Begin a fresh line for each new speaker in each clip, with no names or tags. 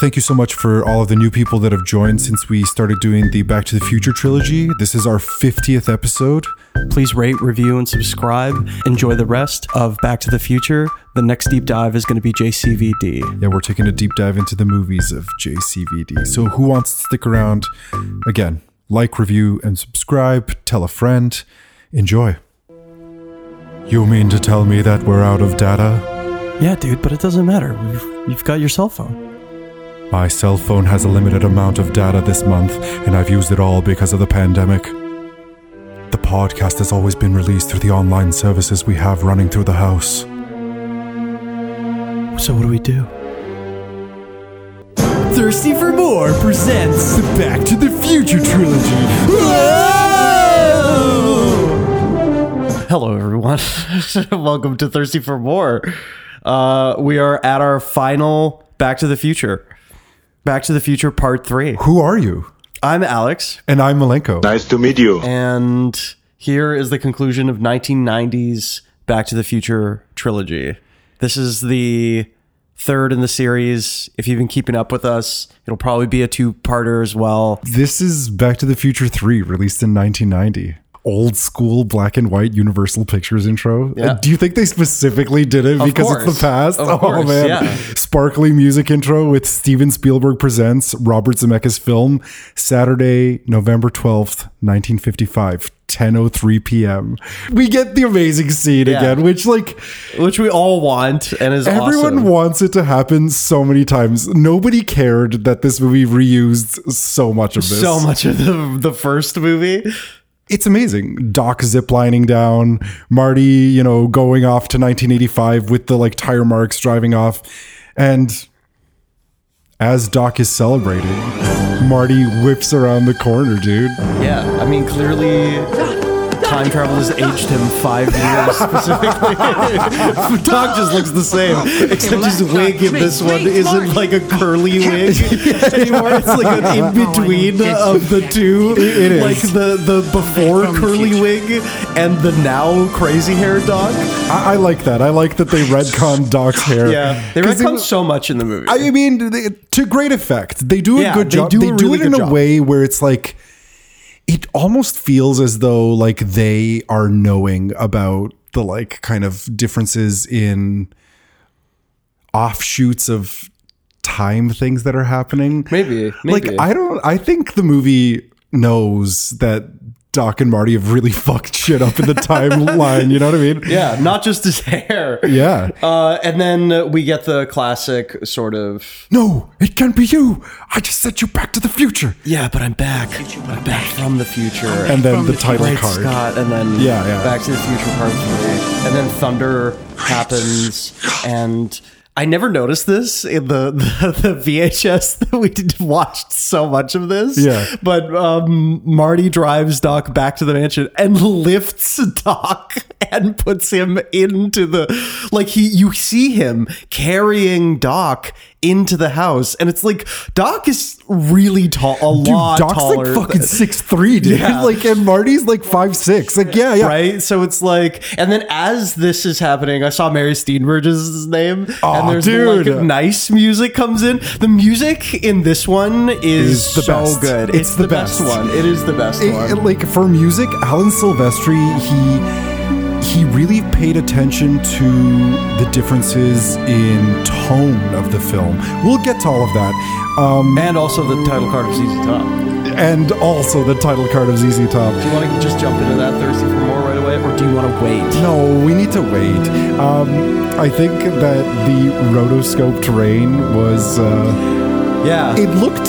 Thank you so much for all of the new people that have joined since we started doing the Back to the Future trilogy. This is our 50th episode.
Please rate, review, and subscribe. Enjoy the rest of Back to the Future. The next deep dive is going to be JCVD.
Yeah, we're taking a deep dive into the movies of JCVD. So, who wants to stick around? Again, like, review, and subscribe. Tell a friend. Enjoy. You mean to tell me that we're out of data?
Yeah, dude, but it doesn't matter. You've, you've got your cell phone.
My cell phone has a limited amount of data this month, and I've used it all because of the pandemic. The podcast has always been released through the online services we have running through the house.
So what do we do?
Thirsty for More presents the Back to the Future trilogy.
Hello, everyone. Welcome to Thirsty for More. Uh, we are at our final Back to the Future. Back to the Future Part 3.
Who are you?
I'm Alex,
And I'm Malenko.
Nice to meet you.
and here is the conclusion of 1990's Back to the Future trilogy. This is the third in the series. If you've been keeping up with us, it'll probably be a two-parter as well.
This is Back to the Future 3, released in 1990. Old school black and white Universal Pictures intro.
Yeah.
Uh, Do you think they specifically did it because it's the past?
Of
oh
course,
man.
yeah.
Sparkly music intro with Steven Spielberg presents Robert Zemeckis film Saturday, November 12th, 1955. 10:03 p.m. We get the amazing scene
Yeah.
again, which like
Which we all want and is
Everyone
awesome.
wants it to happen so many times. Nobody cared that this movie reused so much of this.
so much of the, the first movie.
It's amazing. Doc ziplining down, Marty, you know, going off to 1985 with the like tire marks driving off. And as Doc is celebrating, Marty whips around the corner, dude.
Yeah, I mean, clearly time travel has aged him five years specifically. Doc just looks the same, except his wig in this one isn't like a curly wig anymore. It's like an in between of the two.
It is.
Like the, the before curly wig and the now crazy hair Doc.
I, I like that. I like that they retcon Doc's hair.
Yeah, they
it
retcon
was-
so much in the movie.
I mean, they, to great effect. They do a
Yeah,
good
they
job.
do
They
a
do
really
it in a
job.
way where it's like, it almost feels as though like they are knowing about the like kind of differences in offshoots of time things that are happening.
Maybe,
Like. I don't. I think the movie knows that Doc and Marty have really fucked shit up in the timeline. You know what I mean?
yeah, not just his hair.
Yeah.
Uh, and then we get the classic sort of
No, it can't be you. I just sent you back to the future.
Yeah, but I'm back. I'm back from the future.
And then the title
Great
card.
Scott, and then
Yeah, yeah.
Back to the Future Part Three, and then Thunder happens, and I never noticed this in the the, the VHS that we did watched so much of this.
Yeah.
but um, Marty drives Doc back to the mansion and lifts Doc and puts him into the like he you see him carrying Doc into the house, and it's like Doc is really tall, a
Dude,
lot
Doc's
taller.
like fucking six three, dude.
Yeah.
Like, and Marty's like five six. Like, yeah, yeah.
Right, so it's like, and then as this is happening, I saw Mary Steenburgen's name,
Aw,
and there's
dude.
like nice music comes in. The music in this one is,
Is the
so
best.
good.
It's
It's,
the
the, best.
best.
one. It is the best
It-
one.
like for music, Alan Silvestri, he he really paid attention to the differences in tone of the film. We'll get to all of that. Um,
and also the title card of ZZ Top.
and also the title card of ZZ Top.
Do you want to just jump into that thirsty for more right away, or do you want to wait?
No, we need to wait. Um, I think that the rotoscope terrain was. Uh,
Yeah,
It looked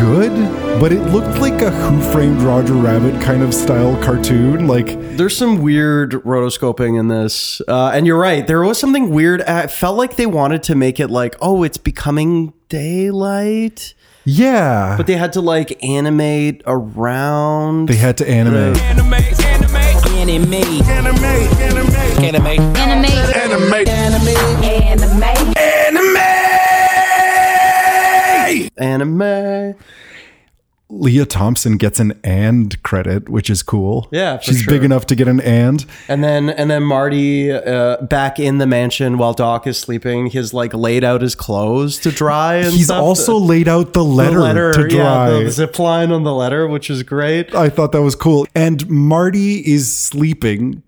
good, but it looked like a Who Framed Roger Rabbit kind of style cartoon. Like,
There's some weird rotoscoping in this. Uh, and you're right. There was something weird. I felt like they wanted to make it like, oh, it's becoming daylight.
yeah,
But they had to like animate around.
they had to animate.
Anime, anime, anime, anime, anime, anime,
Anime. Anime.
anime.
Anime.
Lea Thompson gets an and credit, which is cool.
Yeah, for
she's
sure.
big enough to get an and.
And then and then Marty uh, back in the mansion while Doc is sleeping, he's like laid out his clothes to dry and
He's
stuff.
also laid out the
the
letter,
letter
to dry.
Yeah, the zip line on the letter, which is great.
I thought that was cool. And Marty is sleeping.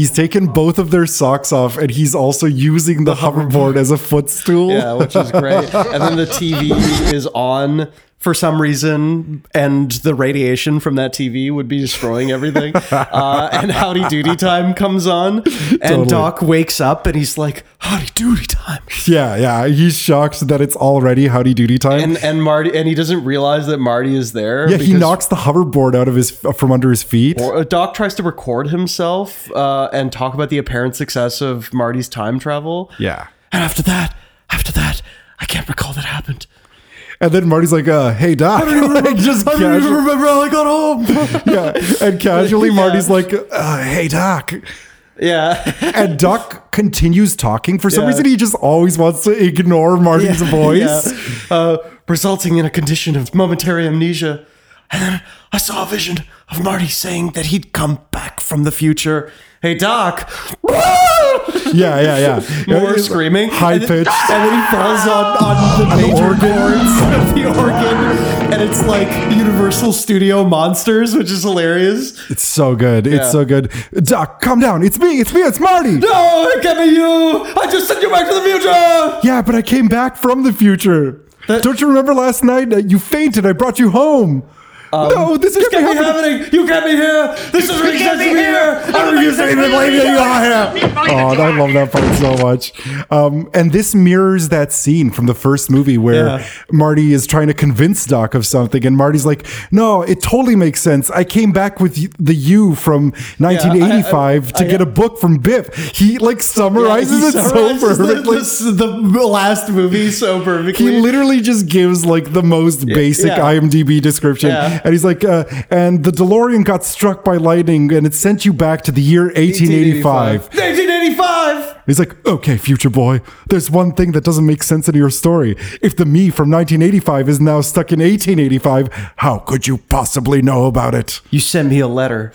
He's taken both of their socks off and he's also using the hoverboard as a footstool.
Yeah, which is great. And then the TV is on for some reason, and the radiation from that TV would be destroying everything. Uh, and Howdy Doody Time comes on, and
Totally.
Doc wakes up and he's like, Howdy Doody Time.
yeah, yeah. He's shocked that it's already howdy doody time.
And and Marty and he doesn't realize that Marty is there.
yeah, he knocks the hoverboard out of his from under his feet.
Or- uh, Doc tries to record himself uh, and talk about the apparent success of Marty's time travel.
Yeah.
And after that, after that, I can't recall that happened.
And then Marty's like, uh, hey Doc. Like, just
I don't even remember how I got home.
yeah. And casually
Yeah.
Marty's like, uh, hey Doc.
yeah.
And Doc continues talking. For some
Yeah.
reason, he just always wants to ignore Marty's voice.
Yeah. Uh, resulting in a condition of momentary amnesia. And then I saw a vision of Marty saying that he'd come back from the future. Hey, Doc.
Yeah, yeah, yeah.
More screaming.
High pitched.
And then he falls on, on the major
organ.
chords of the organ. And it's like Universal Studio Monsters, which is hilarious.
It's so good. It's so good. Doc, calm down. It's me. It's me. It's Marty.
No, it can't be you. I just sent you back to the future.
Yeah, but I came back from the future.
That-
Don't you remember last night? You fainted. I brought you home. No, this,
This
can't
can't
be
be
happening.
happening. You can't be here. This is really can't be here. I refuse to even believe that you are here.
Oh, I love that part so much. Um, and this mirrors that scene from the first movie where
Yeah.
Marty is trying to convince Doc of something, and Marty's like, "No, it totally makes sense. I came back with the you from 1985 to
I-
get a book from Biff." He like summarizes
He
it so
summarizes the-
perfectly.
The, the last movie so perfectly.
He literally just gives like the most basic
yeah.
IMDb description. And he's like, uh, and the DeLorean got struck by lightning and it sent you back to the year 1885.
1985.
He's like, okay, future boy, there's one thing that doesn't make sense in your story. If the me from 1985 is now stuck in 1885, how could you possibly know about it?
You sent me a letter.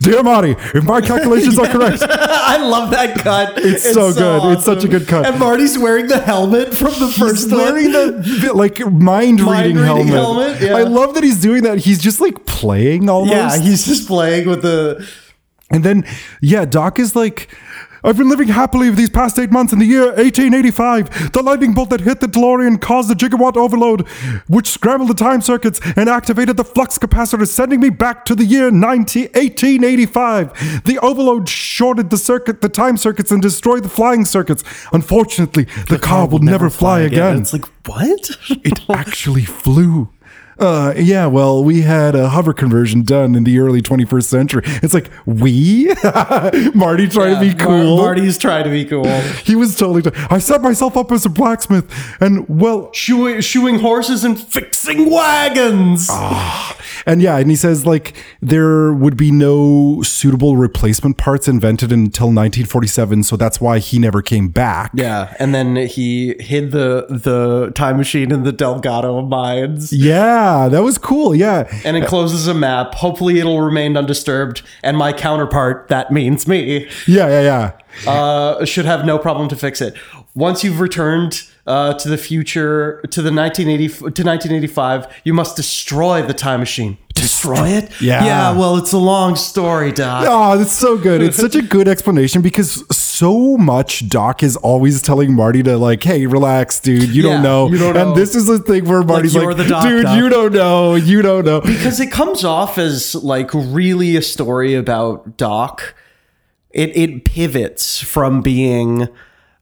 Dear Marty, if my calculations are correct,
I love that cut.
It's so good. It's such a good cut.
And Marty's wearing the helmet from the first
He's
wearing
the like mind reading
Mind-reading
helmet.
helmet, yeah.
I love that he's doing that. He's just like playing almost.
Yeah, he's just playing with the.
and then yeah, Doc is like. I've been living happily these past eight months in the year 1885. The lightning bolt that hit the DeLorean caused a gigawatt overload, which scrambled the time circuits and activated the flux capacitor, sending me back to the year 90, 1885. The overload shorted the circuit, the time circuits, and destroyed the flying circuits. Unfortunately, the, car will never, fly, again.
It's like what?
It actually flew. Uh, yeah, well, we had a hover conversion done in the early 21st century. It's like, we? Marty trying to be
Mar-
cool.
Marty's trying to be cool.
he was totally. I set myself up as a blacksmith, and well,
Shoeing, shoeing horses and fixing wagons.
and yeah, and he says like there would be no suitable replacement parts invented until 1947, so that's why he never came back.
Yeah, and then he hid the the time machine in the Delgado mines.
Yeah, that was cool. Yeah.
And encloses a map. Hopefully, it'll remain undisturbed. And my counterpart, that means me,
Yeah, yeah, yeah.
uh, should have no problem to fix it. Once you've returned uh, to the future, to the 1980 to 1985, you must destroy the time machine. Destroy it?
Yeah.
Yeah. Well, it's a long story, Doc.
Oh, that's so good. It's such a good explanation because so much Doc is always telling Marty to like, hey, relax, dude. You
Yeah,
don't know.
you don't know.
And
know.
this is the thing where Marty's like,
you're Doc,
dude,
Doc."
you don't know. You don't know.
because it comes off as like really a story about Doc. It it pivots from being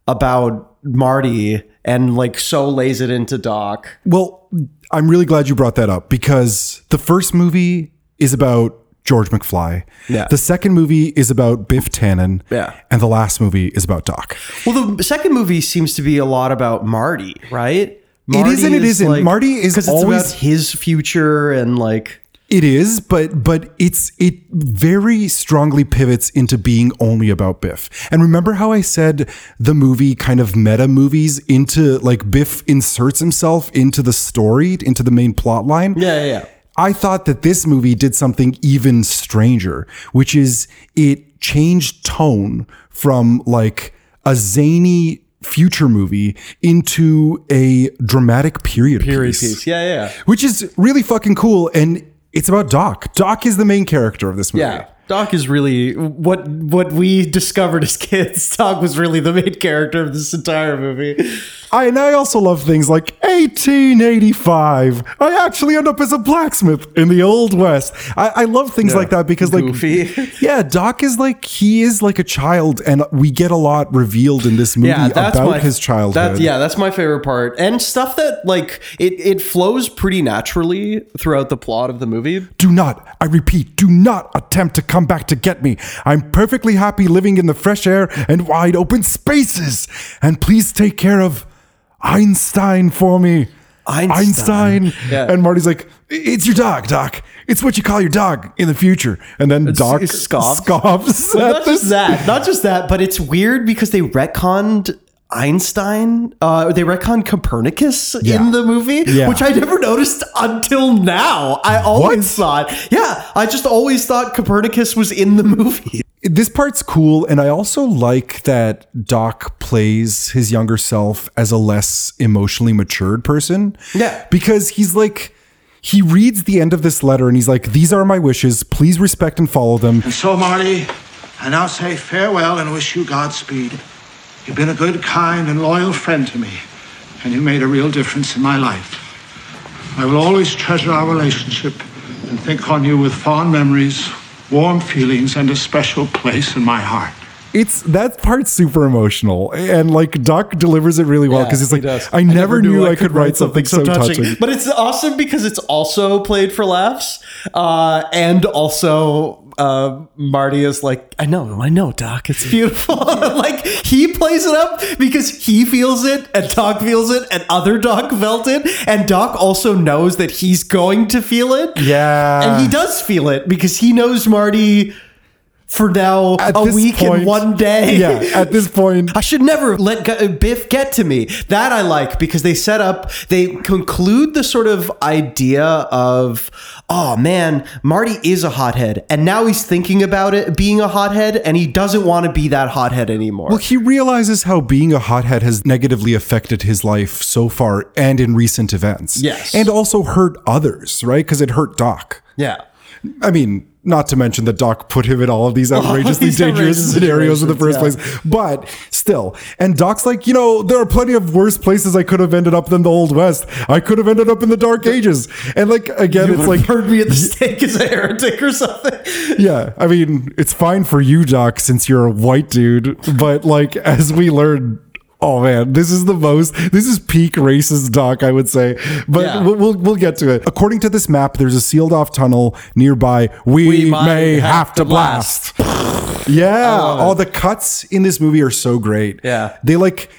about Marty and like so lays it into Doc.
Well, I'm really glad you brought that up because the first movie is about George McFly.
Yeah.
The second movie is about Biff Tannen.
Yeah.
And the last movie is about Doc.
Well, the second movie seems to be a lot about Marty, right?
It is and it isn't. Marty is
because it's
always-
about his future and like
It is, but but it's it very strongly pivots into being only about Biff. And remember how I said the movie kind of meta movies into like Biff inserts himself into the story, into the main plot line?
yeah, yeah, yeah.
I thought that this movie did something even stranger, which is it changed tone from like a zany future movie into a dramatic period,
Period
piece,
piece. Yeah, yeah.
which is really fucking cool. And it's about Doc. Doc is the main character of this movie.
Yeah. Doc is really what what we discovered as kids. Doc was really the main character of this entire movie.
I, and I also love things like 1885. I actually end up as a blacksmith in the Old West. I, I love things like that because, like,
Goofy.
yeah, Doc is like he is like a child, and we get a lot revealed in this movie
Yeah, that's
about
my
his childhood.
That, yeah, that's my favorite part, and stuff that like it it flows pretty naturally throughout the plot of the movie.
Do not, I repeat, do not attempt to come back to get me. I'm perfectly happy living in the fresh air and wide open spaces. And please take care of Einstein for me.
Einstein. Yeah.
And Marty's like, it's your dog, Doc. It's what you call your dog in the future. And then Doc
it scoffs.
scoffs
Well, not just that, not just that, but it's weird because they retconned Einstein. Uh, they retconned Copernicus
Yeah.
in the movie,
Yeah.
which I never noticed until now. I always thought, yeah, I just always thought Copernicus was in the movie.
This part's cool and i also like that doc plays his younger self as a less emotionally matured person
Yeah.
because he's like he reads the end of this letter and he's like these are my wishes please respect and follow them
And so, Marty, I now say farewell and wish you Godspeed. You've been a good, kind, and loyal friend to me, and you made a real difference in my life. I will always treasure our relationship and think on you with fond memories, warm feelings, and a special place in my heart.
it's that part's super emotional and like doc delivers it really well because it's
he
like
does.
I, never knew i could write something so touching,
But it's awesome because it's also played for laughs, uh, and also uh, Marty is like, I know, I know, Doc, it's beautiful. like he plays it up because he feels it, and Doc feels it, and other Doc felt it, and Doc also knows that he's going to feel it.
Yeah.
and he does feel it because he knows Marty. For now,
At
a week
point-
and one day.
yeah at this point
I should never let uh, Biff get to me. That I like because they set up, they conclude the sort of idea of, oh man, Marty is a hothead. And now he's thinking about it being a hothead and he doesn't want to be that hothead anymore.
Well, he realizes how being a hothead has negatively affected his life so far and in recent events.
Yes.
And also hurt others, right? Because it hurt Doc.
yeah.
I mean, not to mention that Doc put him in all of these outrageously
these
dangerous
outrageous
scenarios in the first
situations,
place. But still, and Doc's like, you know, there are plenty of worse places I could have ended up than the Old West. I could have ended up in the Dark Ages. And like, again,
You
it's
like burned me at the stake as a heretic or something.
yeah, I mean, it's fine for you, Doc, since you're a white dude. But like, as we learn, oh man, this is the most, this is peak racist, Doc, I would say. But
Yeah.
we'll, we'll we'll get to it. According to this map, there's a sealed off tunnel nearby. We,
We
may
have
have,
to
to blast. yeah, all the cuts in this movie are so great.
Yeah.
they like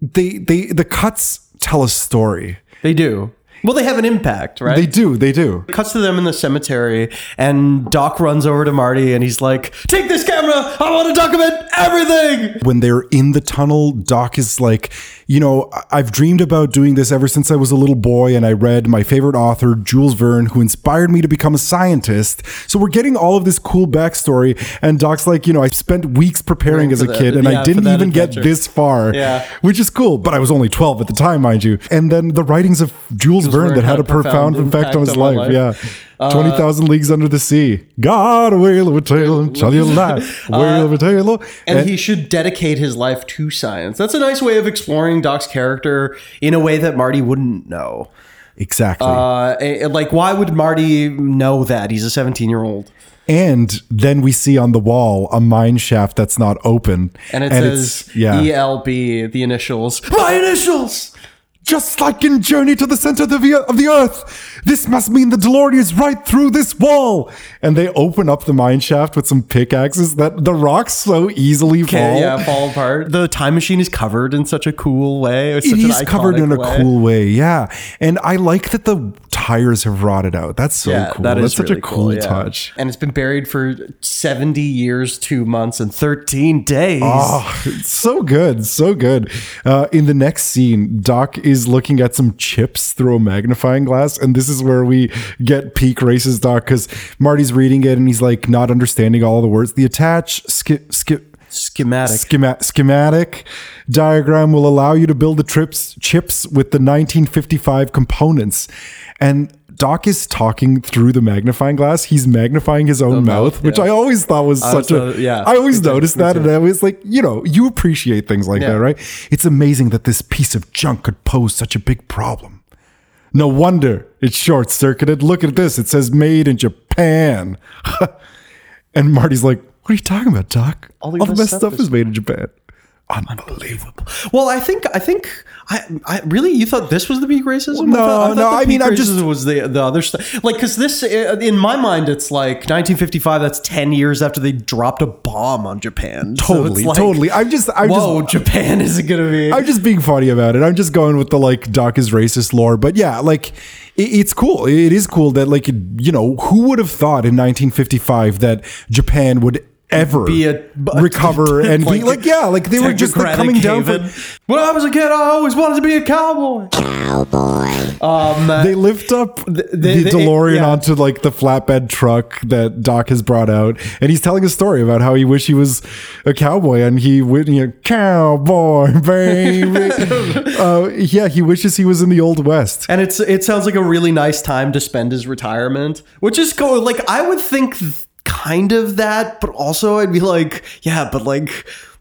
they they the cuts tell a story.
They do. Well, they have an impact, right?
They do, they do.
cuts to them in the cemetery, and Doc runs over to Marty and he's like, Take this camera! I want to document everything!
when they're in the tunnel, Doc is like, you know, I've dreamed about doing this ever since I was a little boy, and I read my favorite author, Jules Verne, who inspired me to become a scientist. So we're getting all of this cool backstory, and Doc's like, you know, I spent weeks preparing as a
that-
kid, and
yeah,
I didn't even
adventure.
get this far,
Yeah.
which is cool. But I was only 12 at the time, mind you. And then the writings of Jules, That had a profound, effect on his
my
life.
life. Uh,
Yeah. 20,000 Leagues Under the Sea. God, a whale of a tale, and tell you lie. Whale of a tale.
Uh, And, he should dedicate his life to science. That's a nice way of exploring Doc's character in a way that Marty wouldn't know.
Exactly.
Uh, eh, like, why would Marty know that? He's a 17 year old.
and then we see on the wall a mine shaft that's not open.
And it
it's-
says
yeah.
ELB, the initials. My initials!
Just like in Journey to the Center of the, of the Earth, this must mean the DeLorean is right through this wall. And they open up the mine shaft with some pickaxes that the rocks so easily fall.
Yeah, fall apart. The time machine is covered in such a cool way. It's
It
such an
covered in a
way.
cool way, yeah. And I like that the tires have rotted out. That's so
Yeah,
cool.
that
That's
is
such a cool
yeah.
touch.
And it's been buried for 70 years, two months, and 13 days.
Oh, so good, so good. Uh, in the next scene, Doc is Marty's looking at some chips through a magnifying glass, and this is where we get peak racist doc because Marty's reading it and he's like not understanding all the words. The attach skip skip
Schematic.
schema- schematic diagram will allow you to build the trips chips with the 1955 components and Doc is talking through the magnifying glass. He's magnifying his own mouth,
mouth,
which
yeah.
I always thought was
I
such
was,
a.
yeah,
I always noticed that, and I was like, you know, you appreciate things like
Yeah.
that, right? It's amazing that this piece of junk could pose such a big problem. No wonder it's short circuited. Look at this. It says made in Japan. and Marty's like, what are you talking about, Doc? All
the
the, best
stuff is
made in Japan. Unbelievable.
Well, I think I think I, I really you thought this was the peak racism.
No,
I thought,
no, I mean, I'm just-
was the the other stuff. Like because this uh, in my mind, it's like 1955. That's 10 years after they dropped a bomb on Japan.
Totally,
it's like,
totally. I'm just, I'm
whoa,
just,
Japan isn't gonna be.
I'm just being funny about it. I'm just going with the like Doc is racist lore. But yeah, like it, it's cool. It is cool that like you know who would have thought in 1955 that Japan would ever
Be a-
recover and be like yeah, like they were just like
technocratic
coming down. From,
when I was a kid, I always wanted to be a cowboy. Um,
they lift up the,
they-
DeLorean
yeah.
onto like the flatbed truck that Doc has brought out, and he's telling a story about how he wish he was a cowboy, and he would, you know, cowboy baby. uh, yeah, he wishes he was in the old west.
and it's it sounds like a really nice time to spend his retirement, which is cool. Like I would think th- kind of that, but also I'd be like, yeah, but like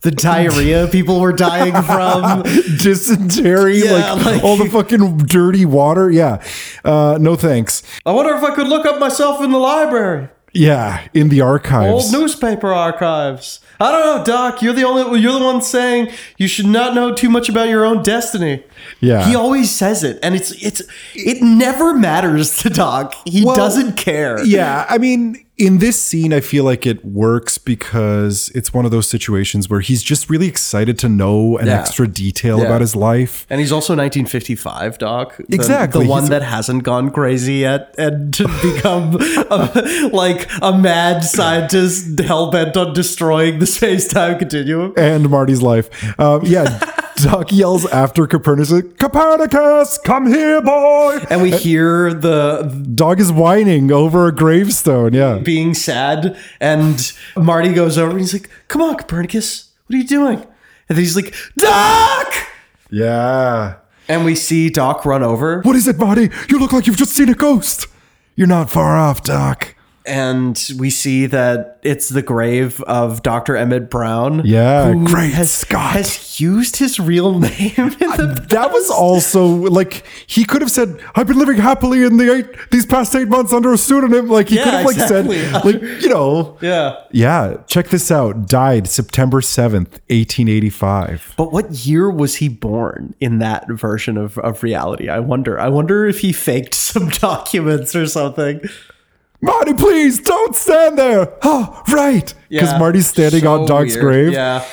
the diarrhea people were dying from.
dysentery,
Yeah,
like,
like-
all the fucking dirty water. Yeah. Uh, no thanks.
I wonder if I could look up myself in the library.
Yeah, in the archives.
Old newspaper archives. I don't know, Doc. You're the only. You're the one saying you should not know too much about your own destiny.
Yeah.
He always says it, and it's it's it never matters to Doc. He
Well,
doesn't care.
yeah, I mean, in this scene, I feel like it works because it's one of those situations where he's just really excited to know an
Yeah.
extra detail
Yeah.
about his life.
And he's also 1955, Doc. The-
Exactly.
The one
He's-
that hasn't gone crazy yet and to become a, like a mad scientist hell bent on destroying the space time continuum.
And Marty's life. Um, yeah, Doc yells after Copernicus, Copernicus, come here, boy.
And we hear the
Dog is whining over a gravestone. Yeah.
being sad, and Marty goes over and he's like, Come on, Copernicus, what are you doing? And then he's like, Doc!
Yeah.
And we see Doc run over.
What is it, Marty? You look like you've just seen a ghost. You're not far off, Doc.
And we see that it's the grave of Dr. Emmett Brown.
Yeah,
who
great
has,
Scott.
has used his real name in the
That was also like he could have said, "I've been living happily in the eight these past eight months under a pseudonym." Like he
Yeah,
could have like
exactly.
said, like you know,
Yeah.
yeah. Check this out. Died September seventh, eighteen eighty five.
But what year was he born in that version of, of reality? I wonder. I wonder if he faked some documents or something.
Marty, please don't stand there. Oh, right. Because
Yeah,
Marty's standing
so
on Dog's
weird.
grave.
Yeah.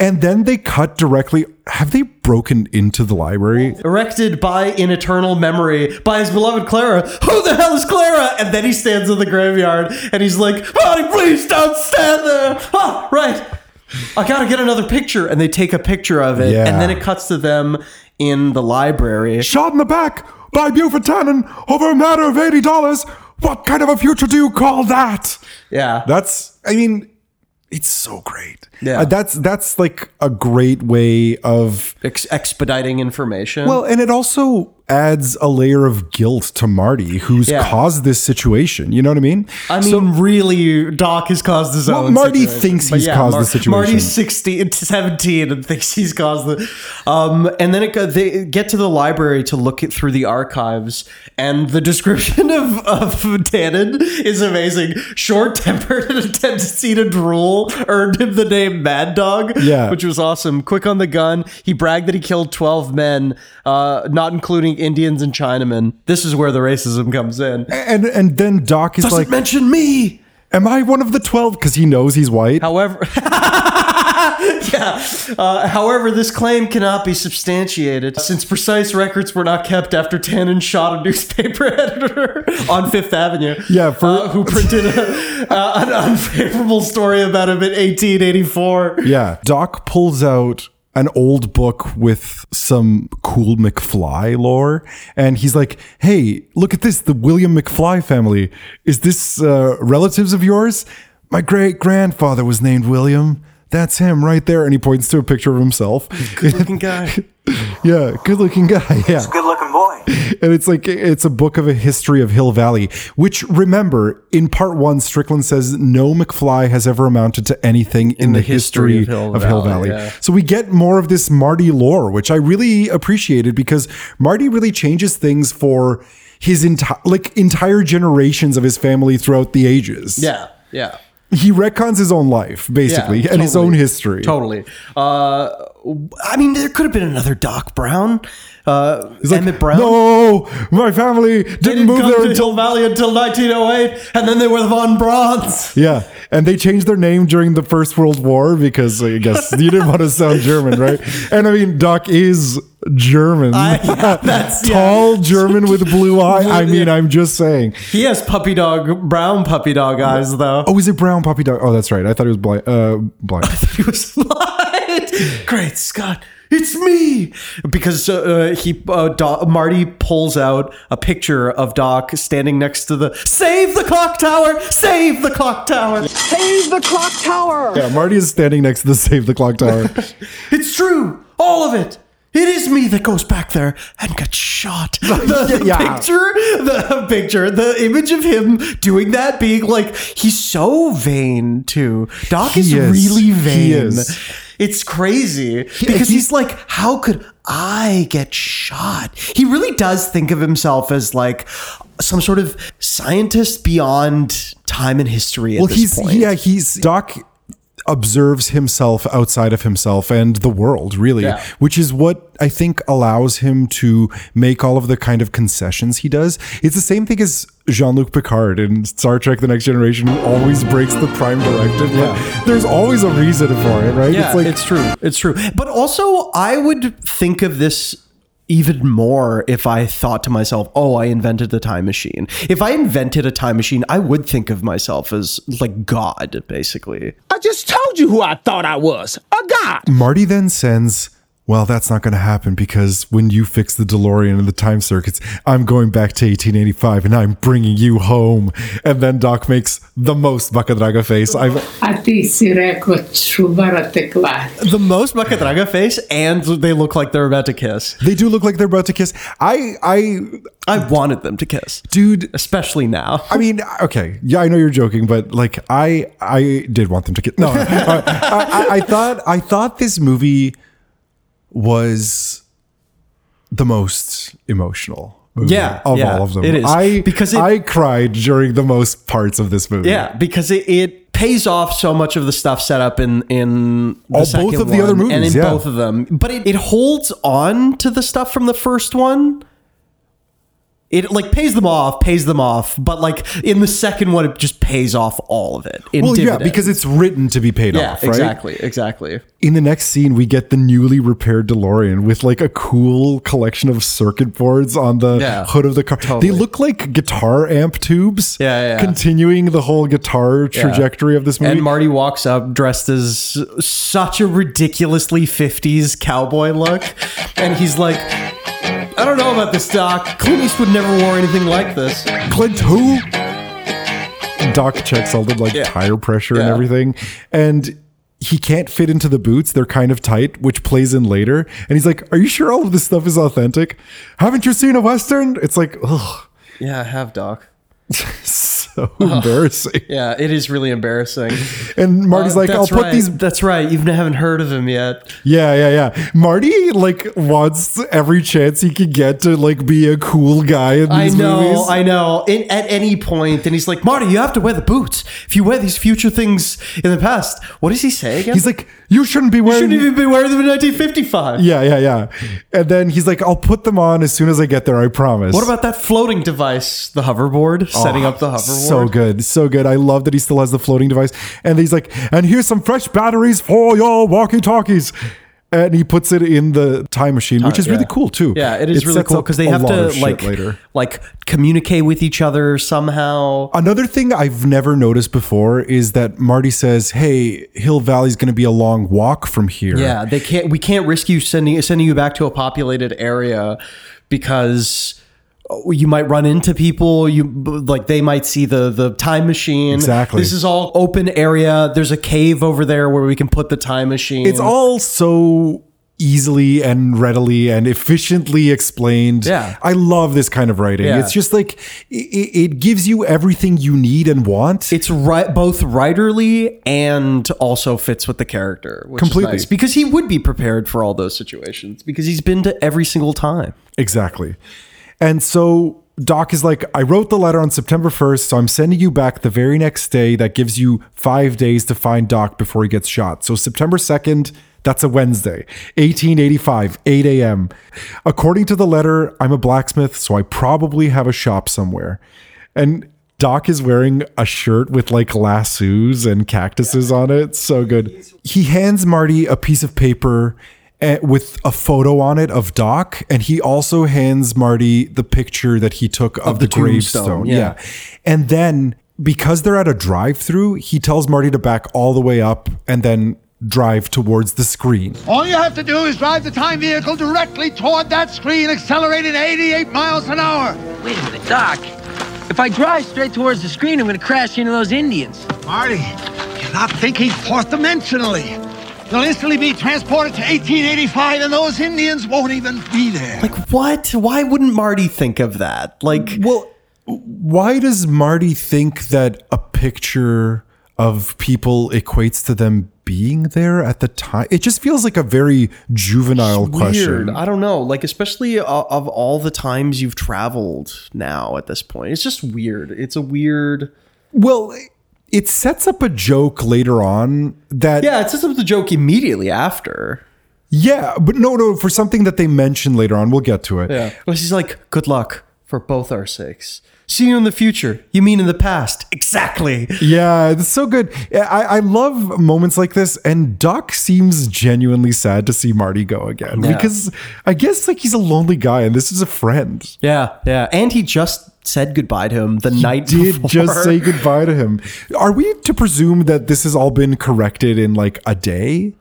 And then they cut directly. Have they broken into the library?
Erected by in eternal memory by his beloved Clara. Who the hell is Clara? And then he stands in the graveyard and he's like, Marty, please don't stand there. Oh, right. I gotta get another picture. And they take a picture of it.
Yeah.
And then it cuts to them in the library.
Shot in the back by Buford Tannen over a matter of eighty dollars. What kind of a future do you call that?
Yeah.
That's, I mean, it's so great.
Yeah.
Uh, that's that's like a great way of
Ex- expediting information.
well, and it also adds a layer of guilt to Marty, who's
Yeah.
caused this situation. You know what I mean?
I mean, really, Doc has caused his
Well,
own.
Marty
situation.
thinks he's caused the situation.
Marty's 16, 17 and thinks he's caused the. Um, and then it go, they get to the library to look it through the archives, and the description of of Tannen is amazing. Short tempered and a tendency to drool earned him the name Mad Dog.
Yeah.
which was awesome. Quick on the gun, he bragged that he killed twelve men, uh, not including Indians and Chinamen. This is where the racism comes in.
and and then Doc is
Doesn't
like,
mention me.
"Am I one of the 12? Because he knows he's white.
However, yeah. Uh, however, this claim cannot be substantiated since precise records were not kept after Tannen shot a newspaper editor on Fifth Avenue.
Yeah, for-
uh, who printed a, uh, an unfavorable story about him in 1884.
Yeah. Doc pulls out an old book with some cool McFly lore, and he's like, "Hey, look at this! The William McFly family. Is this uh, relatives of yours? My great grandfather was named William. That's him right there." And he points to a picture of himself.
Good looking guy.
yeah, good looking guy. Yeah.
Good looking boy.
And it's like it's a book of a history of Hill Valley, which remember in part one, Strickland says no McFly has ever amounted to anything in, the, history, of Hill, Valley.
yeah.
So we get more of this Marty lore, which I really appreciated because Marty really changes things for his entire like entire generations of his family throughout the ages.
Yeah, yeah.
He retcons his own life, basically,
Yeah,
and his own history.
Totally. Uh, I mean, there could have been another Doc Brown. Uh,
He's like,
Brown.
No, my family didn't,
didn't
move there
to
until
Hill Valley until 1908, and then they were the Von Brauns.
Yeah, and they changed their name during the First World War because I guess you didn't want to sound German, right? And I mean, Doc is German,
I- yeah, that's- yeah.
tall German with blue eye. I mean,
Yeah.
I'm just saying.
He has puppy dog, brown puppy dog eyes, though.
Oh, is it brown puppy dog? Oh, that's right. I thought it was blind. Uh, blind.
He was blind. Great Scott. It's me because uh, he uh, Do- Marty pulls out a picture of Doc standing next to the save the clock tower, save the clock tower.
Save the clock tower.
Yeah, Marty is standing next to the Save the Clock Tower.
It's true, all of it. It is me that goes back there and gets shot. The
Yeah.
picture, the picture, the image of him doing that, being like, he's so vain too. Doc is,
is.
really vain.
He is.
It's crazy because he's like, how could I get shot? He really does think of himself as like some sort of scientist beyond time and history.
Well, he's
point.
yeah, he's Doc observes himself outside of himself and the world really
Yeah.
which is what i think allows him to make all of the kind of concessions he does it's the same thing as jean-luc picard in star trek the next generation who always breaks the prime directive but there's always a reason for it right
Yeah, it's, true. It's true. But also, I would think of this even more if I thought to myself, "Oh, I invented the time machine." If I invented a time machine, I would think of myself as like God, basically.
I just told you who I thought I was. A god.
marty then sends well that's not going to happen because when you fix the delorean and the time circuits i'm going back to 1885 and i'm bringing you home and then doc makes the most bakadraga face i've
A si rekao čuvara te.
The most Macadraga face, and they look like they're about to kiss.
They do look like they're about to kiss. I, I,
I wanted them to kiss,
dude.
especially now.
I mean, okay, yeah, I know you're joking, but like, I, I did want them to kiss. No, no, I, I, I thought, I thought this movie was the most emotional. Movie
Yeah,
of
yeah,
all of them.
it is.
I
Because it-
I cried during the most parts of this movie.
Yeah, because it, it pays off so much of the stuff set up in in the
All- both of the other
one and
movies,
in
yeah.
both of them. But it, it holds on to the stuff from the first one. It like pays them off, pays them off, but like in the second one, it just pays off all of it. In
Well, yeah, because it's written to be paid
yeah,
off, right?
exactly, exactly.
in the next scene, we get the newly repaired DeLorean with like a cool collection of circuit boards on the
Yeah,
hood of the car.
totally.
They look like guitar amp tubes.
Yeah, yeah.
Continuing the whole guitar trajectory of this movie.
And Marty walks up dressed as such a ridiculously 50s cowboy look. And he's like, I don't know about this, Doc. Clint Eastwood never wore anything like this.
Clint who? Doc checks all the like
Yeah.
tire pressure and
Yeah.
everything. And he can't fit into the boots. They're kind of tight, which plays in later. And he's like, Are you sure all of this stuff is authentic? Haven't you seen a Western? It's like, ugh,
Yeah, I have, Doc.
so embarrassing.
Yeah, it is really embarrassing.
And Marty's
Uh,
like, I'll put
right.
these
That's right. You haven't heard of him yet.
Yeah, yeah, yeah. Marty like wants every chance he can get to like be a cool guy in
I know,
movies.
I know. In, at any point, and he's like, Marty, you have to wear the boots. If you wear these future things in the past, what does he say again?
He's like, you shouldn't be
you
wearing.
shouldn't even be wearing them in 1955.
yeah, yeah, yeah. And then he's like, I'll put them on as soon as I get there. I promise.
What about that floating device, the hoverboard, oh, setting up the hoverboard?
Oh, So good, so good. I love that he still has the floating device. And he's like, and here's some fresh batteries for your walkie talkies. And he puts it in the time machine, which uh, is really cool too.
Yeah, it is really cool because they have to like
later.
like communicate with each other somehow.
Another thing I've never noticed before is that Marty says, "Hey, Hill Valley's going to be a long walk from here."
Yeah, they can't. We can't risk you sending sending you back to a populated area because Oh, you might run into people. You like they might see the the time machine.
Exactly.
This is all open area. There's a cave over there where we can put the time machine.
It's all so easily and readily and efficiently explained.
Yeah.
I love this kind of writing.
Yeah.
It's just like it, it gives you everything you need and want.
It's right, both writerly and also fits with the character, which
Completely.
is nice because he would be prepared for all those situations because he's been to every single time.
Exactly. And so Doc is like, I wrote the letter on September 1st, so I'm sending you back the very next day. That gives you five days to find Doc before he gets shot. So September 2nd, that's a Wednesday, 1885, 8 a.m. According to the letter, I'm a blacksmith, so I probably have a shop somewhere. And Doc is wearing a shirt with like lassos and cactuses on it. So good. He hands Marty a piece of paper Eh, with a photo on it of Doc, and he also hands Marty the picture that he took of,
the
the, gravestone.
tombstone,
Yeah.
yeah.
And then because they're at a drive-through, he tells Marty to back all the way up and then drive towards the screen.
All you have to do is drive the time vehicle directly toward that screen, accelerating 88 miles an hour.
Wait a minute, Doc. If I drive straight towards the screen, I'm gonna crash into those Indians.
Marty, you're not thinking fourth dimensionally. You'll instantly be transported to 1885, and those Indians won't even be there.
Like what? Why wouldn't Marty think of that? Like
Well, why does Marty think that a picture of people equates to them being there at the time? It just feels like a very juvenile
weird.
question.
I don't know. Like especially of, of all the times you've traveled now at this point, it's just weird. It's a weird.
Well, it sets up a joke later on that
Yeah, it sets up the joke immediately after.
yeah, but no, no, for something that they mention later on. We'll get to it.
Yeah. Well, she's like, "Good luck for both our sakes. See you in the future. You mean in the past? Exactly."
Yeah, it's so good. I, I love moments like this, and Doc seems genuinely sad to see Marty go again
Yeah.
because I guess like he's a lonely guy, and this is a friend.
Yeah, yeah. And he just said goodbye to him the night
Did
before.
just say goodbye to him. Are we to presume that this has all been corrected in like a day?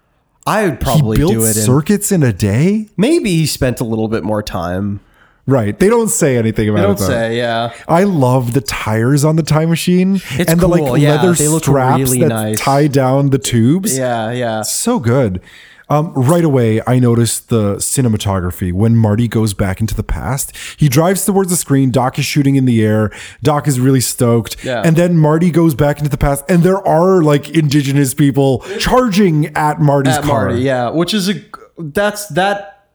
I would probably
he built
do it. In,
circuits in a day.
maybe he spent a little bit more time.
Right. They don't say anything about
I
it.
don't say, yeah.
I love the tires on the time machine
It's
and the
cool,
like
yeah,
leather
they look
straps
really
that
nice.
tie down the tubes.
Yeah, yeah.
So good. Um, right away, I noticed the cinematography when Marty goes back into the past. He drives towards the screen. Doc is shooting in the air. Doc is really stoked.
Yeah.
And then Marty goes back into the past, and there are like indigenous people charging at Marty's
At
car.
Marty, yeah. Which is a that's that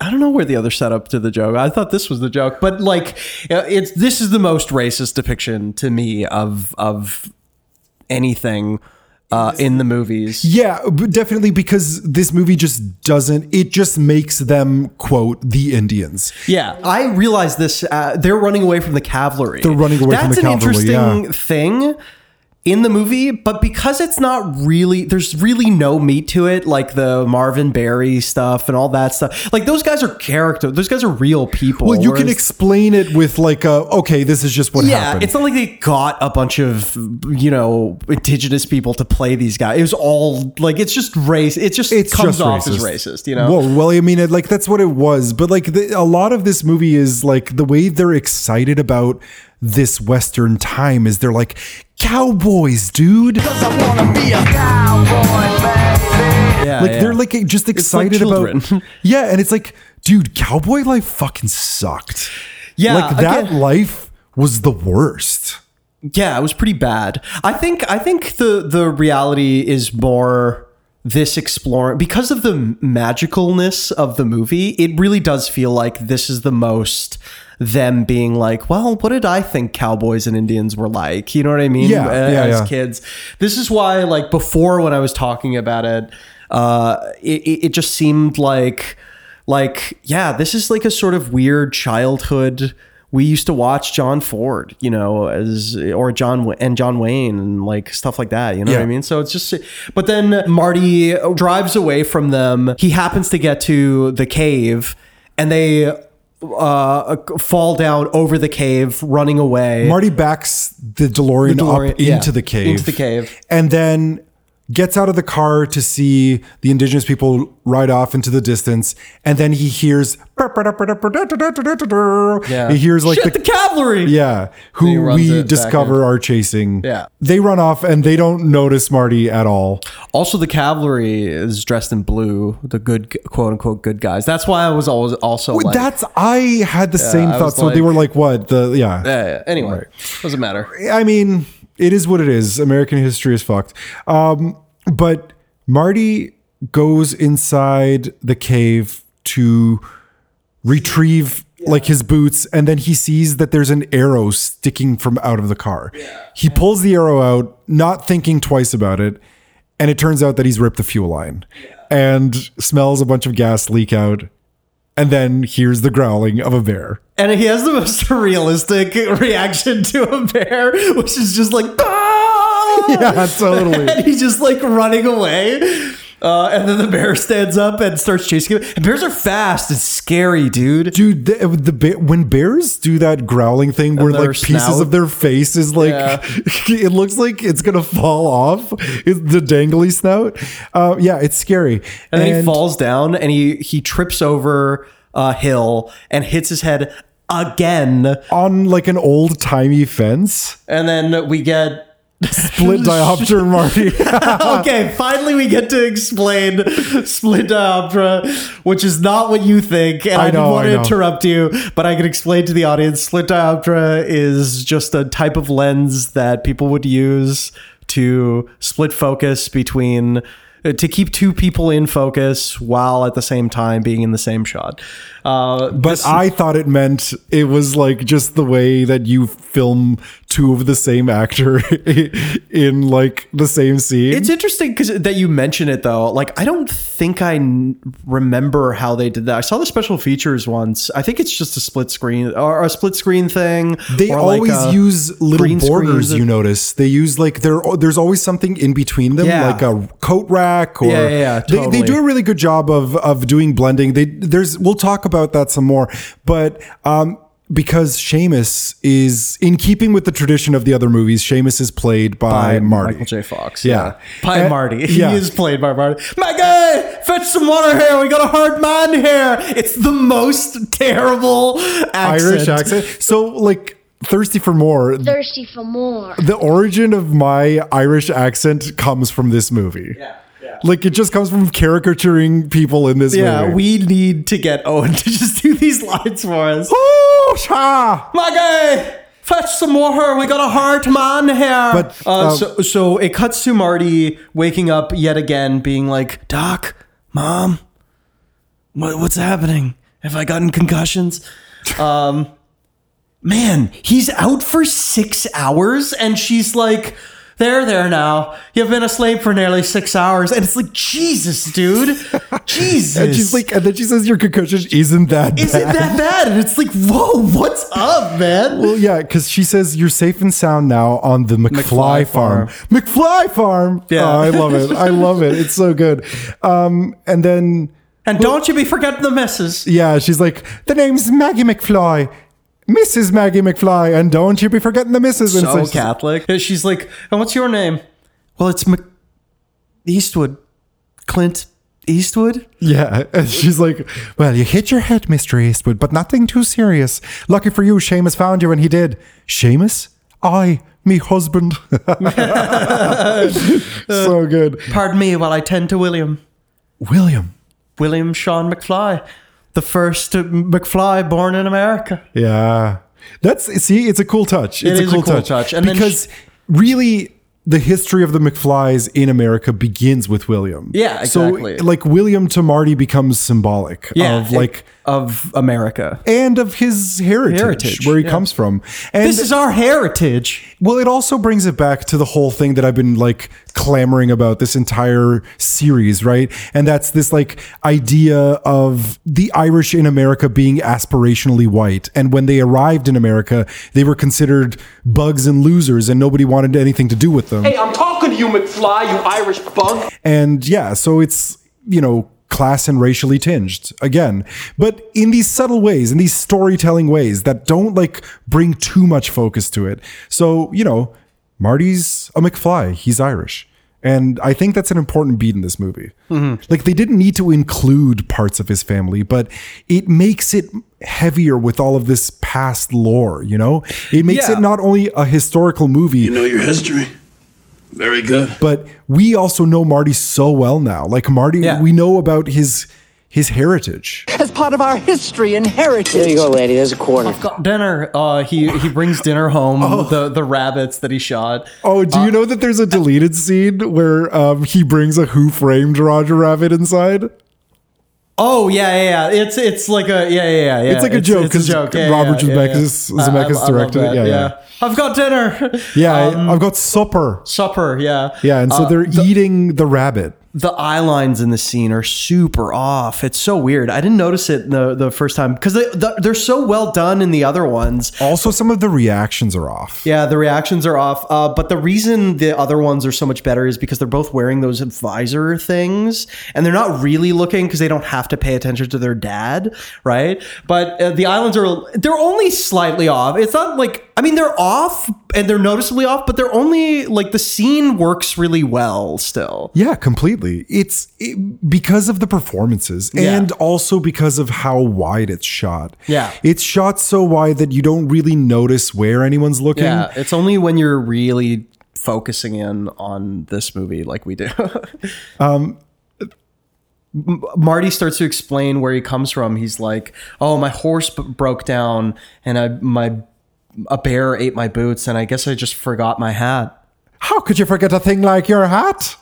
I don't know where the other setup to the joke. I thought this was the joke, but like it's this is the most racist depiction to me of of anything uh, in the movies.
Yeah, definitely because this movie just doesn't. It just makes them quote the Indians.
Yeah, I realize this. Uh, they're running away from the cavalry.
They're running away from the cavalry.
That's an interesting
yeah.
thing in the movie, but because it's not really, there's really no meat to it, like the Marvin Berry stuff and all that stuff. Like those guys are character. Those guys are real people.
Well, you can explain it with like a okay, this is just what
yeah,
happened.
it's not like they got a bunch of you know indigenous people to play these guys. It was all like it's just race. It just
it
comes
just
off
racist.
as racist. You know.
Well, well, I mean, it, like that's what it was. But like the, a lot of this movie is like the way they're excited about this Western time is they're like cowboys, dude.
yeah,
like
yeah.
they're like just
like
excited about yeah, and it's like, dude, cowboy life fucking sucked.
Yeah,
like that
again-
life was the worst.
Yeah, it was pretty bad. I think I think the the reality is more this exploring because of the magicalness of the movie. It really does feel like this is the most them being like, well, what did I think cowboys and Indians were like? You know what I mean?
Yeah,
A-
yeah,
as
yeah.
kids. This is why, like before, when I was talking about it, uh, it, it it just seemed like like yeah, this is like a sort of weird childhood we used to watch John Ford, you know, as or John and John Wayne and like stuff like that. You know what I mean? So it's just, but then Marty drives away from them. He happens to get to the cave, and they uh fall down over the cave running away
Marty backs the DeLorean,
The DeLorean,
up
yeah,
into the cave.
into the cave.
And then gets out of the car to see the indigenous people ride off into the distance. And then he hears
Yeah.
He hears like
Shit, the, cavalry
Yeah, who we discover are chasing.
Yeah.
They run off and they don't notice Marty at all.
also the cavalry is dressed in blue the good quote unquote good guys that's why i was always also
Wait,
like
That's I had the same
I
thought. So they were like, what? The yeah.
yeah, yeah. anyway doesn't matter
I mean, it is what it is. American history is fucked. Um, but Marty goes inside the cave to retrieve like his boots, and then he sees that there's an arrow sticking from out of the car. He pulls the arrow out, not thinking twice about it, and it turns out that he's ripped the fuel line and smells a bunch of gas leak out. And then hears the growling of a bear.
and he has the most realistic reaction to a bear which is just like "Ah!"
Yeah, totally.
and he's just like running away uh, and then the bear stands up and starts chasing him and bears are fast and scary dude
Dude, the, the bear, when bears do that growling thing where like pieces
snout.
of their face is like,
Yeah.
it looks like it's gonna fall off. It's the dangly snout. Uh, yeah, it's scary.
and then he falls down and he he trips over a hill and hits his head again
on like an old timey fence.
and then we get
Split diopter Marty.
okay, finally we get to explain split diopter, which is not what you think. And I,
I
didn't want to
know.
interrupt you, but I can explain to the audience split diopter is just a type of lens that people would use to split focus between uh, to keep two people in focus while at the same time being in the same shot. Uh,
but I thought it meant it was like just the way that you film two of the same actor in like the same scene.
It's interesting because that you mention it though. Like I don't think I n- remember how they did that. I saw the special features once. I think it's just a split screen or a split screen thing.
They
like
always
a
use little borders. You notice they use like there. There's always something in between them,
Yeah.
like a coat rack. Or
Yeah, yeah, yeah,
they, they do a really good job of of doing blending. They there's we'll talk about that some more, but um. Because Seamus is in keeping with the tradition of the other movies, Seamus is played by, Marty.
Michael J. Fox.
Yeah.
by
And-
Marty.
yeah.
He is played by Marty. My guy, fetch some water here. We got a hard man here. It's the most terrible accent.
Irish accent. So like thirsty for more.
Thirsty for more.
the origin of my Irish accent comes from this movie. Yeah, Like it just comes from caricaturing people in this
Yeah,
movie.
we need to get Owen to just do these lines for us.
Oh!
My guy, fetch some water. We got a hard man here.
But,
uh,
um,
so, so it cuts to Marty waking up yet again, being like, "Doc, mom, what, what's happening? Have I gotten concussions?" Um, man, he's out for six hours, and she's like. There, there now. You've been asleep for nearly six hours. And it's like, Jesus, dude. Jesus.
And she's like, and then she says your concussion isn't that
Is
bad.
it that bad? And it's like, whoa, what's up, man?
well, yeah, because she says you're safe and sound now on the McFly,
McFly
farm.
farm.
McFly farm.
Yeah.
Oh, I love it. I love it. It's so good. Um, and then
And don't you be forgetting the missus.
yeah, she's like, the name's Maggie McFly. Mrs. Maggie McFly, and don't you be forgetting the. And
So
she's-
Catholic. And she's like, and what's your name? Well, it's Mc- Eastwood. Clint Eastwood?
Yeah, and she's like, "Well, you hit your head, Mister Eastwood, but nothing too serious. Lucky for you, Seamus found you, and he did. Seamus, I, me husband. so good,
Pardon me while I tend to William.
William.
William Sean McFly. The first McFly born in America.
Yeah, that's see, it's a cool touch. It's
is a cool touch. And then
because really. The history of the McFlys in America begins with William.
Yeah, exactly.
So, like, William to Marty becomes symbolic
Yeah,
of
it-
like
of America.
and of his heritage,
Heritage,
where he
yeah.
comes from. And
this is our heritage.
well, it also brings it back to the whole thing that I've been like clamoring about this entire series, right? And that's this like idea of the Irish in America being aspirationally white. And when they arrived in America, they were considered bugs and losers and nobody wanted anything to do with them.
Hey, I'm talking to you, McFly, you Irish bug.
And yeah, so it's, you know, class and racially tinged again, but in these subtle ways, in these storytelling ways that don't like bring too much focus to it. So, you know, Marty's a McFly, he's Irish. And I think that's an important beat in this movie. Mm-hmm. Like they didn't need to include parts of his family, but it makes it heavier with all of this past lore, you know? It makes
Yeah.
it not only a historical movie,
You know your history. Very good.
but we also know Marty so well now. Like Marty,
Yeah.
we know about his his heritage.
As part of our history and heritage.
There you go, lady. There's a quarter.
Got dinner. Uh, he he brings dinner home. The the rabbits that he shot.
Oh, do you know that there's a deleted scene where um, he brings a Who Framed Roger Rabbit inside?
Oh yeah, yeah, yeah. It's it's like a yeah, yeah, yeah. yeah.
It's like a joke, 'cause Robert Zemeckis-
I- I-
Zemeckis
love
directed it. Yeah, yeah.
I've got dinner.
Yeah,
Um,
I've got supper.
supper. Yeah,
Yeah, and so
Uh,
they're
the-
eating the rabbit.
The eye lines in the scene are super off. It's so weird. I didn't notice it the the first time because they the, they're so well done in the other ones.
Also, some of the reactions are off.
Yeah, the reactions are off. Uh, but the reason the other ones are so much better is because they're both wearing those visor things, and they're not really looking because they don't have to pay attention to their dad, right? But uh, the eye lines are they're only slightly off. It's not like I mean they're off and they're noticeably off, but they're only like the scene works really well still.
Yeah, completely. It's it, because of the performances
Yeah.
and also because of how wide it's shot.
Yeah.
It's shot so wide that you don't really notice where anyone's looking.
Yeah, it's only when you're really focusing in on this movie like we do. um Marty starts to explain where he comes from. He's like, "Oh, my horse b- broke down and I my a bear ate my boots and I guess I just forgot my hat.
How could you forget a thing like your hat?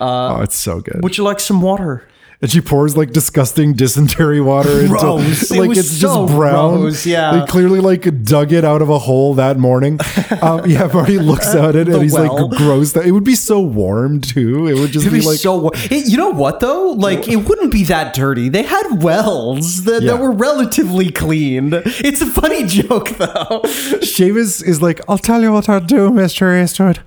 Uh, oh, it's so good.
Would you like some water?"
And she pours like disgusting dysentery water into
Gross. It
like
was
it's
so
just brown.
gross, yeah.
They clearly like dug it out of a hole that morning. Um, yeah, Marty looks at it and he's
well.
like gross. That it would be so warm too. It would just
It'd
be,
be
like
so. wa- It- you know what though? Like it wouldn't be that dirty. They had wells that,
Yeah.
that were relatively clean. It's a funny joke though.
Seamus is like, I'll tell you what I'll do, Mister Eastwood.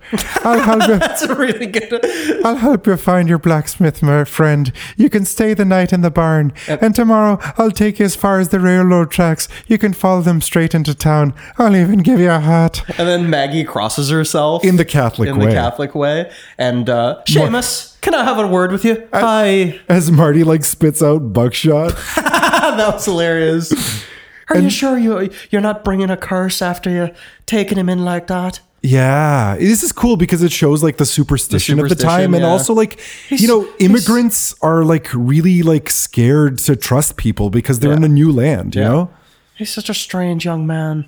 I'll help you.
That's a really good.
I'll help you find your blacksmith my friend. You can stay the night in the barn, and tomorrow I'll take you as far as the railroad tracks. You can follow them straight into town. I'll even give you a hat.
And then Maggie crosses herself
In the Catholic way.
in
way.
the Catholic way. And uh, Seamus, can I have a word with you? Hi.
As Marty like spits out buckshot.
that was hilarious. Are you sure you you're not bringing a curse after you taking him in like that?
Yeah, this is cool because it shows like the superstition, of the
superstition,
time, and also like you know, immigrants are like really like scared to trust people because they're in a new land. You
Yeah.
know.
He's such a strange young man.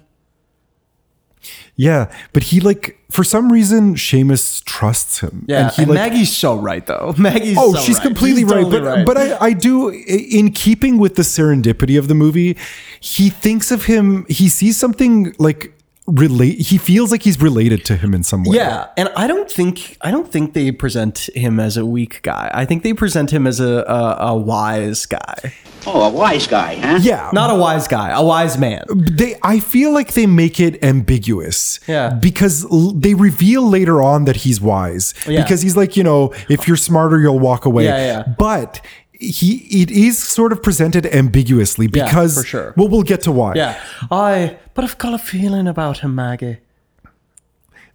Yeah, but he like for some reason Seamus trusts him.
Yeah,
he
and
like
Maggie's so right though. Maggie's
Oh,
so
she's
right.
completely
She's
right.
totally
But but I, I do in keeping with the serendipity of the movie, he thinks of him, he sees something like relate he feels like he's related to him in some way.
Yeah, and I don't think I don't think they present him as a weak guy. I think they present him as a a, a wise guy,
Oh, a wise guy, huh?
Yeah.
not a wise guy, a wise man.
they I feel like they make it ambiguous.
Yeah.
Because l- they reveal later on that he's wise.
Yeah.
Because he's like, you know, if you're smarter, you'll walk away.
Yeah, yeah.
But he it is sort of presented ambiguously
Yeah,
because
for sure.
well we'll get to why.
Yeah, I. But I've got a feeling about him, Maggie.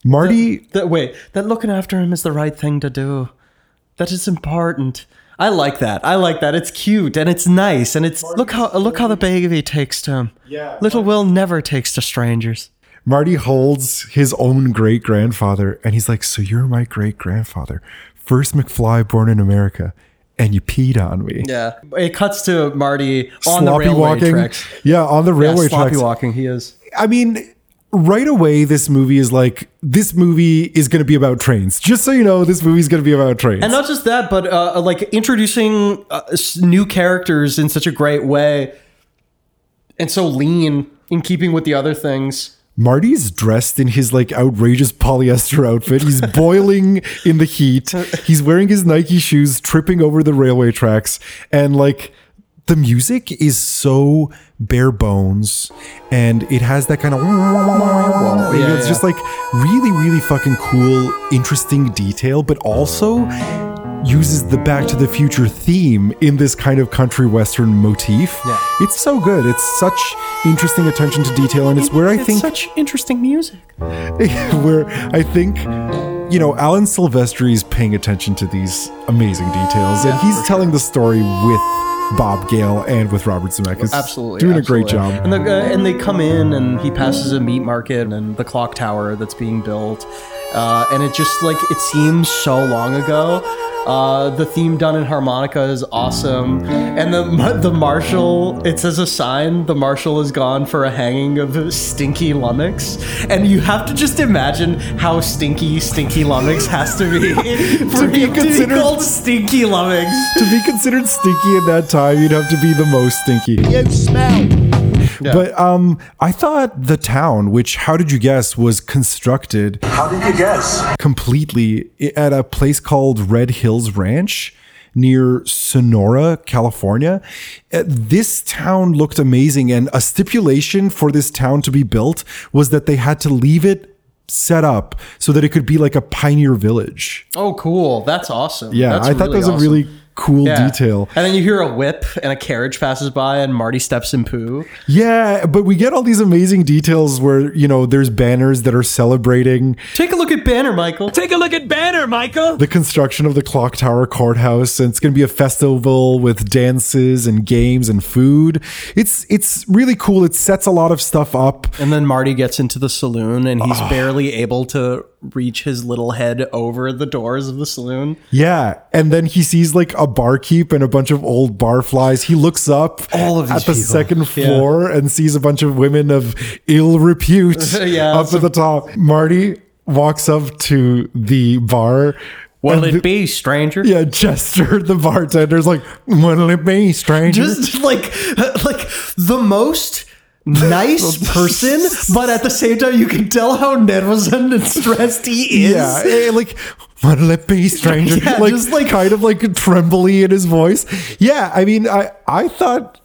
Marty
That wait, that looking after him is the right thing to do. That is important. I like that. I like that. It's cute and it's nice and it's look how look how the baby takes to him.
Yeah.
Little Will never takes to strangers.
Marty holds his own great grandfather and he's like, So you're my great grandfather, first McFly born in America, and you peed on me.
Yeah. It cuts to Marty on the railway
walking.
tracks.
Yeah, on the
Yeah,
railway
sloppy
tracks.
walking. He is.
I mean, right away, this movie is like, this movie is going to be about trains. Just so you know, this movie is going to be about trains.
And not just that, but uh, like introducing uh, new characters in such a great way. and so lean in keeping with the other things.
Marty's dressed in his like outrageous polyester outfit. He's boiling in the heat. He's wearing his Nike shoes, tripping over the railway tracks, and like the music is so bare bones and it has that kind of
Yeah,
it's
yeah.
just like really really fucking cool interesting detail but also uses the back to the future theme in this kind of country western motif
Yeah.
it's so good it's such interesting attention to detail and it's where i think
such interesting music.
where I think you know Alan Silvestri is paying attention to these amazing details, and he's telling the story with Bob Gale and with Robert Zemeckis.
Absolutely,
doing
absolutely.
a great job.
And, the, uh, and they come in, and he passes a meat market and the clock tower that's being built, uh, and it just like it seems so long ago. Uh, the theme done in harmonica is awesome, and the the marshal. It says a sign. The marshal is gone for a hanging of Stinky Lummox, and you have to just imagine how stinky Stinky Lummox has to be for
be
him to be
considered-
called Stinky Lummox.
to be considered stinky in that time, you'd have to be the most stinky.
You smell.
But um, I thought the town, which how did you guess was constructed
How did you guess?
completely at a place called Red Hills Ranch near Sonora, California. Uh, This town looked amazing, and a stipulation for this town to be built was that they had to leave it set up so that it could be like a pioneer village.
Oh, cool! That's awesome.
Yeah,
That's
I thought that was
awesome.
a really cool
Yeah.
detail.
And then you hear a whip and a carriage passes by and Marty steps in poo.
Yeah, but we get all these amazing details where, you know, there's banners that are celebrating
Take a look at Banner, Michael.
Take a look at Banner, Michael.
the construction of the Clock Tower Courthouse, and it's going to be a festival with dances and games and food. It's it's really cool. It sets a lot of stuff up.
And then Marty gets into the saloon and he's ah. barely able to reach his little head over the doors of the saloon.
Yeah, and then he sees like a barkeep and a bunch of old barflies. He looks up
All of
at the
people.
second
Yeah.
floor and sees a bunch of women of ill repute
Yeah,
up at the top. Marty walks up to the bar.
What'll it be, stranger?
Yeah, Chester, the bartender's like, "What'll it be, stranger?"
Just like like the most nice person, but at the same time you can tell how nervous and stressed he is.
Yeah, eh, like what'll it be, stranger?
Yeah,
like,
just like-
kind of like trembly in his voice. Yeah, I mean, I I thought.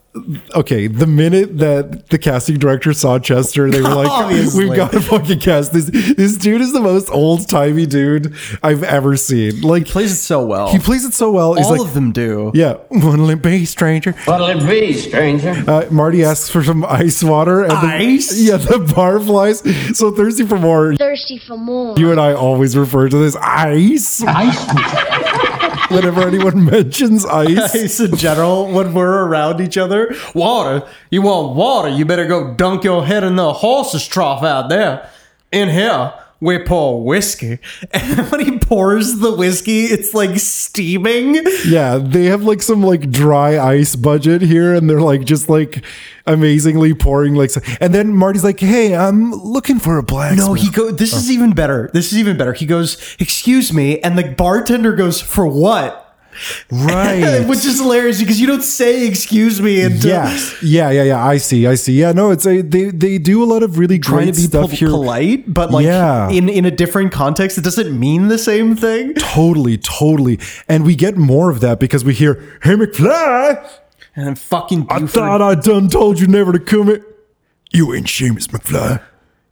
Okay, the minute that the casting director saw Chester, they were like,
Obviously.
"We've got to fucking cast this. This dude is the most old timey dude I've ever seen. Like,
Plays it so well.
he plays it so well. He's
All
like,
of them do.
yeah, what'll it be, stranger?
What'll it be, stranger?
Uh, Marty asks for some ice water, and
Ice?
The, yeah, the barflies so thirsty for more.
Thirsty for more.
You and I always refer to this ice. ice. Whenever anyone mentions ice,
Ice in general, when we're around each other, water. You want water? You better go dunk your head in the horse's trough out there. In here, we pour whiskey. And when he pours the whiskey, it's like steaming.
yeah, they have like some like dry ice budget here, and they're like just like amazingly pouring like. And then Marty's like, "Hey, I'm looking for a black."
No, he go. This is oh. even better. This is even better. He goes, "Excuse me," and the bartender goes, "For what?"
Right.
Which is hilarious because you don't say "excuse me" until uh,
Yes. Yeah, yeah, yeah. I see. I see. Yeah, no, it's a they they do a lot of really
trying to be
stuff
pol-
here.
polite, but like
Yeah.
in in a different context, it doesn't mean the same thing.
Totally, totally. And we get more of that because we hear, "Hey McFly,
And then fucking
I thought I done told you never to come in. You ain't Seamus McFly,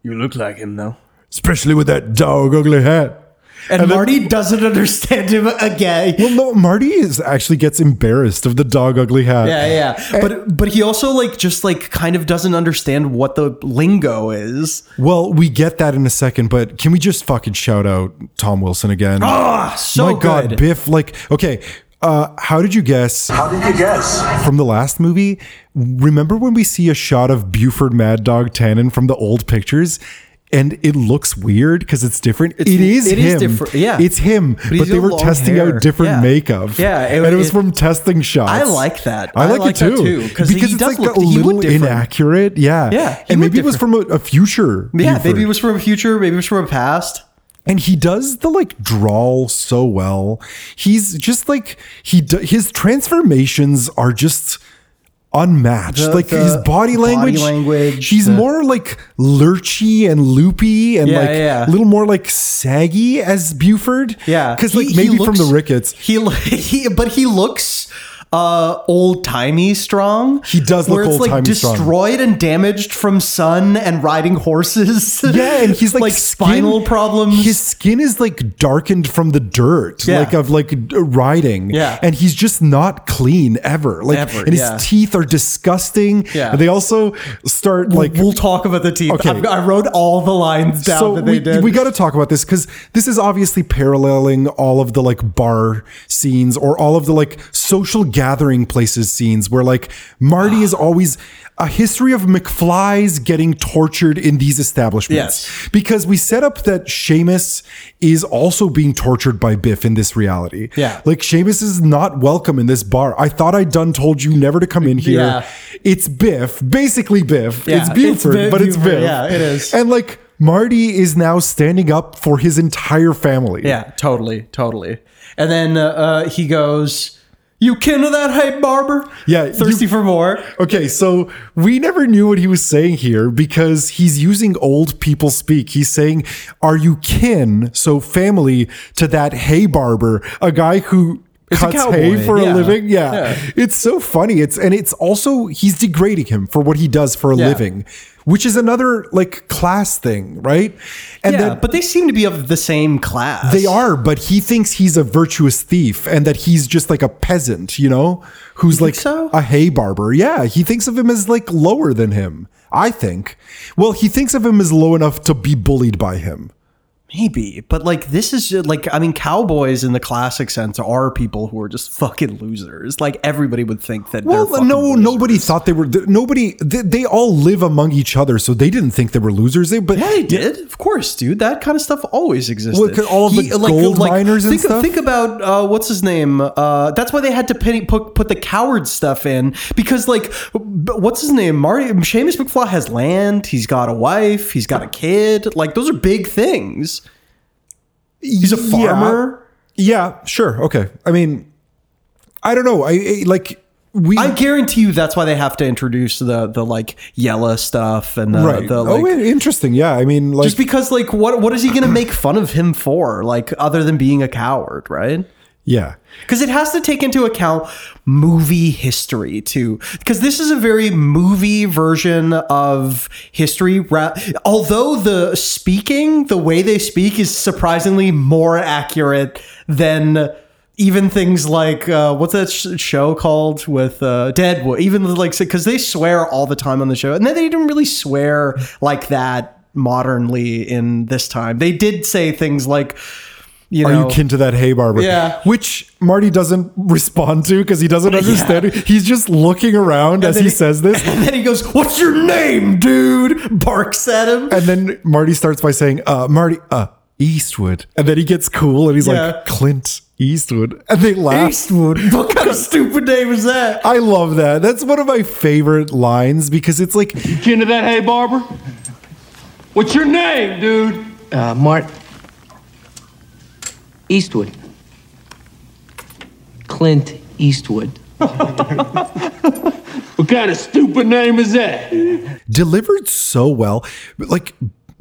you look like him though.
especially with that dog ugly hat."
And,
And then-
Marty doesn't understand him again.
Well, no, Marty is actually gets embarrassed of the dog ugly hat.
Yeah, yeah. But but he also like just like kind of doesn't understand what the lingo is.
Well, we get that in a second, but can we just fucking shout out Tom Wilson again?
Ah, so
My God,
good.
Biff! Like, okay, uh, how did you guess
How did you guess?
from the last movie? Remember when we see a shot of Buford Mad Dog Tannen from the old pictures? And it looks weird because it's different.
It's-
it is
it
him.
is different, yeah.
it's him. But,
he's
they were testing
hair.
out different
Yeah.
makeup.
Yeah, it-
and it was
it-
from testing shots.
I like that.
I
I
like,
like
it too,
too,
because it's
does
like
look-
a little inaccurate. Yeah,
Yeah,
and maybe it was from a, a future.
Yeah,
Buford.
maybe it was from a future, maybe it was from a past.
and he does the like drawl so well. He's just like he do, his transformations are just unmatched.
The-
like
the
his body
body
language.
language,
He's
the-
more like lurchy and loopy and
Yeah,
like
yeah.
a little more like saggy as Buford.
Yeah,
because like
He- he
maybe from the rickets.
He, he but he looks uh old timey strong.
He does look
where it's like
strong.
destroyed and damaged from sun and riding horses.
Yeah, and he's like, skin-
spinal problems.
His skin is like darkened from the dirt,
Yeah.
like of like riding.
Yeah.
and he's just not clean ever. Like,
Ever,
and his
yeah.
teeth are disgusting.
Yeah.
they also start
like
like
we'll talk about the teeth.
Okay.
I've- I wrote all the lines down
so
that they
we,
did.
we got to talk about this because this is obviously paralleling all of the like bar scenes or all of the like social gathering places scenes where like Marty is always a history of McFly's getting tortured in these establishments.
Yes.
Because we set up that Seamus is also being tortured by Biff in this reality.
Yeah.
Like Seamus is not welcome in this bar. I thought I'd done told you never to come in here.
Yeah.
It's Biff, basically Biff.
Yeah,
it's
it's
Buford, but it's
Buford,
Biff.
yeah, it is.
And like Marty is now standing up for his entire family.
Yeah, totally, totally. And then uh, uh, he goes, "You kin to that hay barber?
Yeah,
thirsty
you-
for more."
Okay, so we never knew what he was saying here because he's using old people speak. He's saying, Are you kin, so family, to that hay barber, a guy who
It's
cuts hay for
yeah.
a living? Yeah.
Yeah.
It's so funny. It's and it's also he's degrading him for what he does for a
Yeah.
living, which is another like class thing, right? And
yeah,
then
but they seem to be of the same class.
They are, but he thinks he's a virtuous thief and that he's just like a peasant, you know, who's like
so?
a hay barber. Yeah, he thinks of him as like lower than him. I think. Well, he thinks of him as low enough to be bullied by him.
Maybe, but like this is just, like I mean, cowboys in the classic sense are people who are just fucking losers. Like everybody would think that.
Well,
they're fucking
no,
losers.
nobody thought they were. Nobody. They, they all live among each other, so they didn't think they were losers. They, but
Yeah, they did. Of course, dude. That kind of stuff always existed.
Well, all of the gold miners and
think,
stuff?
Think about uh, what's his name. Uh, that's why they had to penny, put put the coward stuff in because, like, what's his name? Marty Seamus McFly has land. He's got a wife. He's got a kid. Like, those are big things. He's a farmer.
Yeah, sure, okay. I mean, I don't know. I, I like we.
I guarantee you that's why they have to introduce the the like yella stuff and the,
right.
the oh, like
oh, interesting. Yeah, I mean, like
just because like what what is he gonna make fun of him for like other than being a coward right
yeah.
because it has to take into account movie history too because this is a very movie version of history although the speaking the way they speak is surprisingly more accurate than even things like uh, what's that sh- show called with uh, Deadwood? Even like because they swear all the time on the show, and then they didn't really swear like that modernly in this time. They did say things like, you
Are you kin to that hay barber?
Yeah.
Which Marty doesn't respond to because he doesn't understand it. He's just looking around as he
he-
says this.
and then he goes, "What's your name, dude?" Barks at him.
And then Marty starts by saying, uh, Marty, uh, Eastwood. And then he gets cool and he's
Yeah.
like, Clint Eastwood. And they laugh.
Eastwood. What kind of stupid name is that?
I love that. That's one of my favorite lines because it's like, You
Kin to that hay barber? What's your name, dude?
Uh, Mart Eastwood. Clint Eastwood.
What kind of stupid name is that?
delivered so well. Like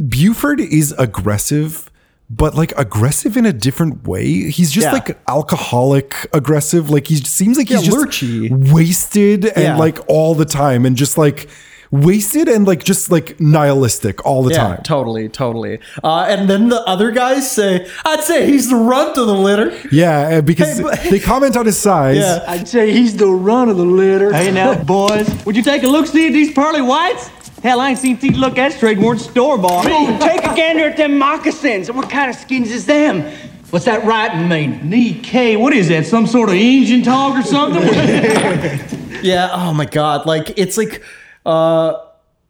Buford is aggressive, but like aggressive in a different way. He's just
Yeah.
like alcoholic aggressive. Like he seems like he's
Yeah,
just
lurchy.
wasted and
Yeah.
like all the time and just like wasted and like just like nihilistic all the
Yeah,
time.
totally, totally. Uh, and then the other guys say, "I'd say he's the runt of the litter."
Yeah, because
Hey, but-
they comment on his size.
Yeah.
I'd say he's the runt of the litter.
Hey now, boys, would you take a look see at these pearly whites? Hell, I ain't seen teeth look that straight more than store bought.
take a gander at them moccasins. What kind of skins is them? What's that writing mean?
Knee K, what is that? Some sort of Indian talk or something?
Yeah. Oh my god. Like it's like, uh,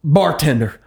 bartender.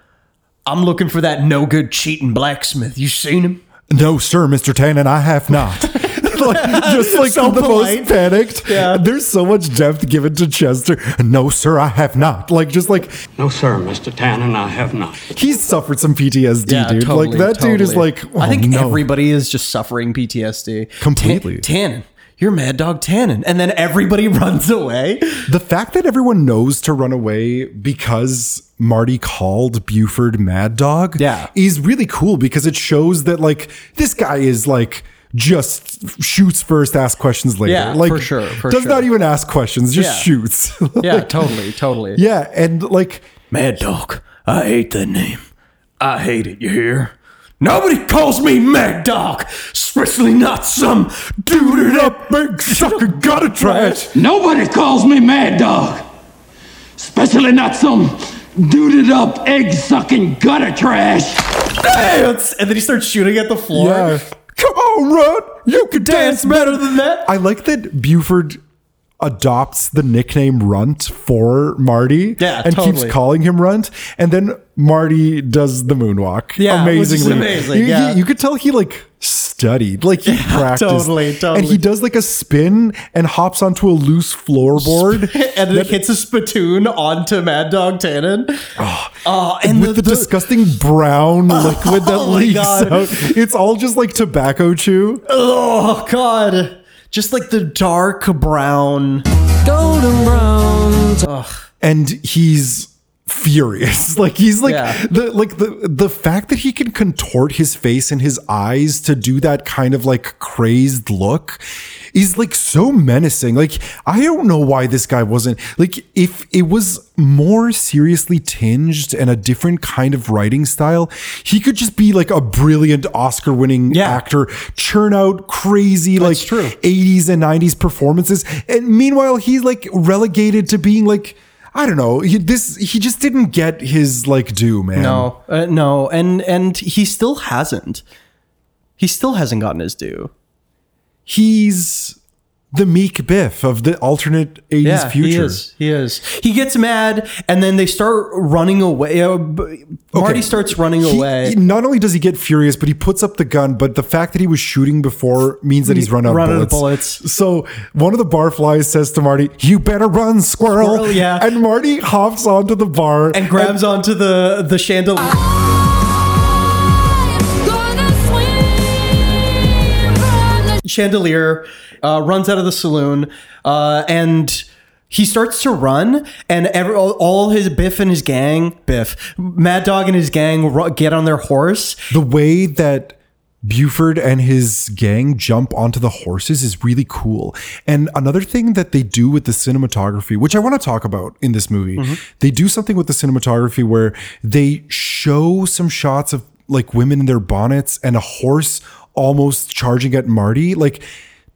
I'm looking for that no good cheating blacksmith. You seen him?
No, sir, Mr. Tannen, I have not. like, just like
So
the
polite.
most panicked.
Yeah.
There's so much depth given to Chester. No, sir, I have not. Like, just like
No, sir, Mr. Tannen, I have not.
he's suffered some PTSD, dude. like that dude is like, oh,
I think
no.
everybody is just suffering PTSD.
Completely.
Tan- Tannen, you're Mad Dog Tannen. And then everybody runs away.
The fact that everyone knows to run away because Marty called Buford Mad Dog
Yeah.
is really cool because it shows that like this guy is like just shoots first, asks questions later.
Yeah,
like
for sure, for
does
sure.
not even ask questions, just
Yeah.
shoots.
Yeah, totally, totally.
yeah, and like
Mad Dog. I hate that name. I hate it, you hear? Nobody calls me Mad Dog, especially not some dude up big sucker gutter trash.
Nobody calls me Mad Dog. Especially not some duded up, egg sucking gutter trash. Dance!
And then he starts shooting at the floor.
yeah.
Come on, Rod. You can dance better than that.
I like that Buford adopts the nickname Runt for Marty
Yeah,
and
totally.
keeps calling him Runt. And then Marty does the moonwalk.
Yeah,
amazingly.
amazing,
You, he-
yeah.
you could tell he like studied, like he practiced.
totally, totally.
And he does like a spin and hops onto a loose floorboard.
and then hits a spittoon onto Mad Dog Tannen. Oh, oh and
with the, disgusting brown oh liquid that
Oh
leaks out. It's all just like tobacco chew.
oh god, just like the dark brown, golden brown. Ugh.
and he's furious like he's like
Yeah.
the like the the fact that he can contort his face and his eyes to do that kind of like crazed look is like so menacing like i don't know why this guy wasn't like if it was more seriously tinged and a different kind of writing style he could just be like a brilliant oscar winning
Yeah.
actor churn out crazy like
true.
80s and 90s performances and meanwhile he's like relegated to being like I don't know. He, this he just didn't get his like due, man.
No, uh, no, and and he still hasn't. He still hasn't gotten his due.
he's the meek Biff of the alternate 80s
Yeah,
future.
he is. He is. He gets mad, and then they start running away. Uh, Marty
Okay.
starts running
He-
away.
he- not only does he get furious, but he puts up the gun. But the fact that he was shooting before means that he's run out,
Run out
of,
of
bullets.
bullets.
So one of the barflies says to Marty, "You better run, squirrel!"
Squirrel, yeah.
And Marty hops onto the bar
and grabs onto the the chandelier. Chandelier uh, runs out of the saloon, uh, and he starts to run. And every, all, all his Biff and his gang, Biff, Mad Dog and his gang ru- get on their horse.
the way that Buford and his gang jump onto the horses is really cool. And another thing that they do with the cinematography, which I want to talk about in this movie,
Mm-hmm.
they do something with the cinematography where they show some shots of like women in their bonnets and a horse almost charging at Marty. Like,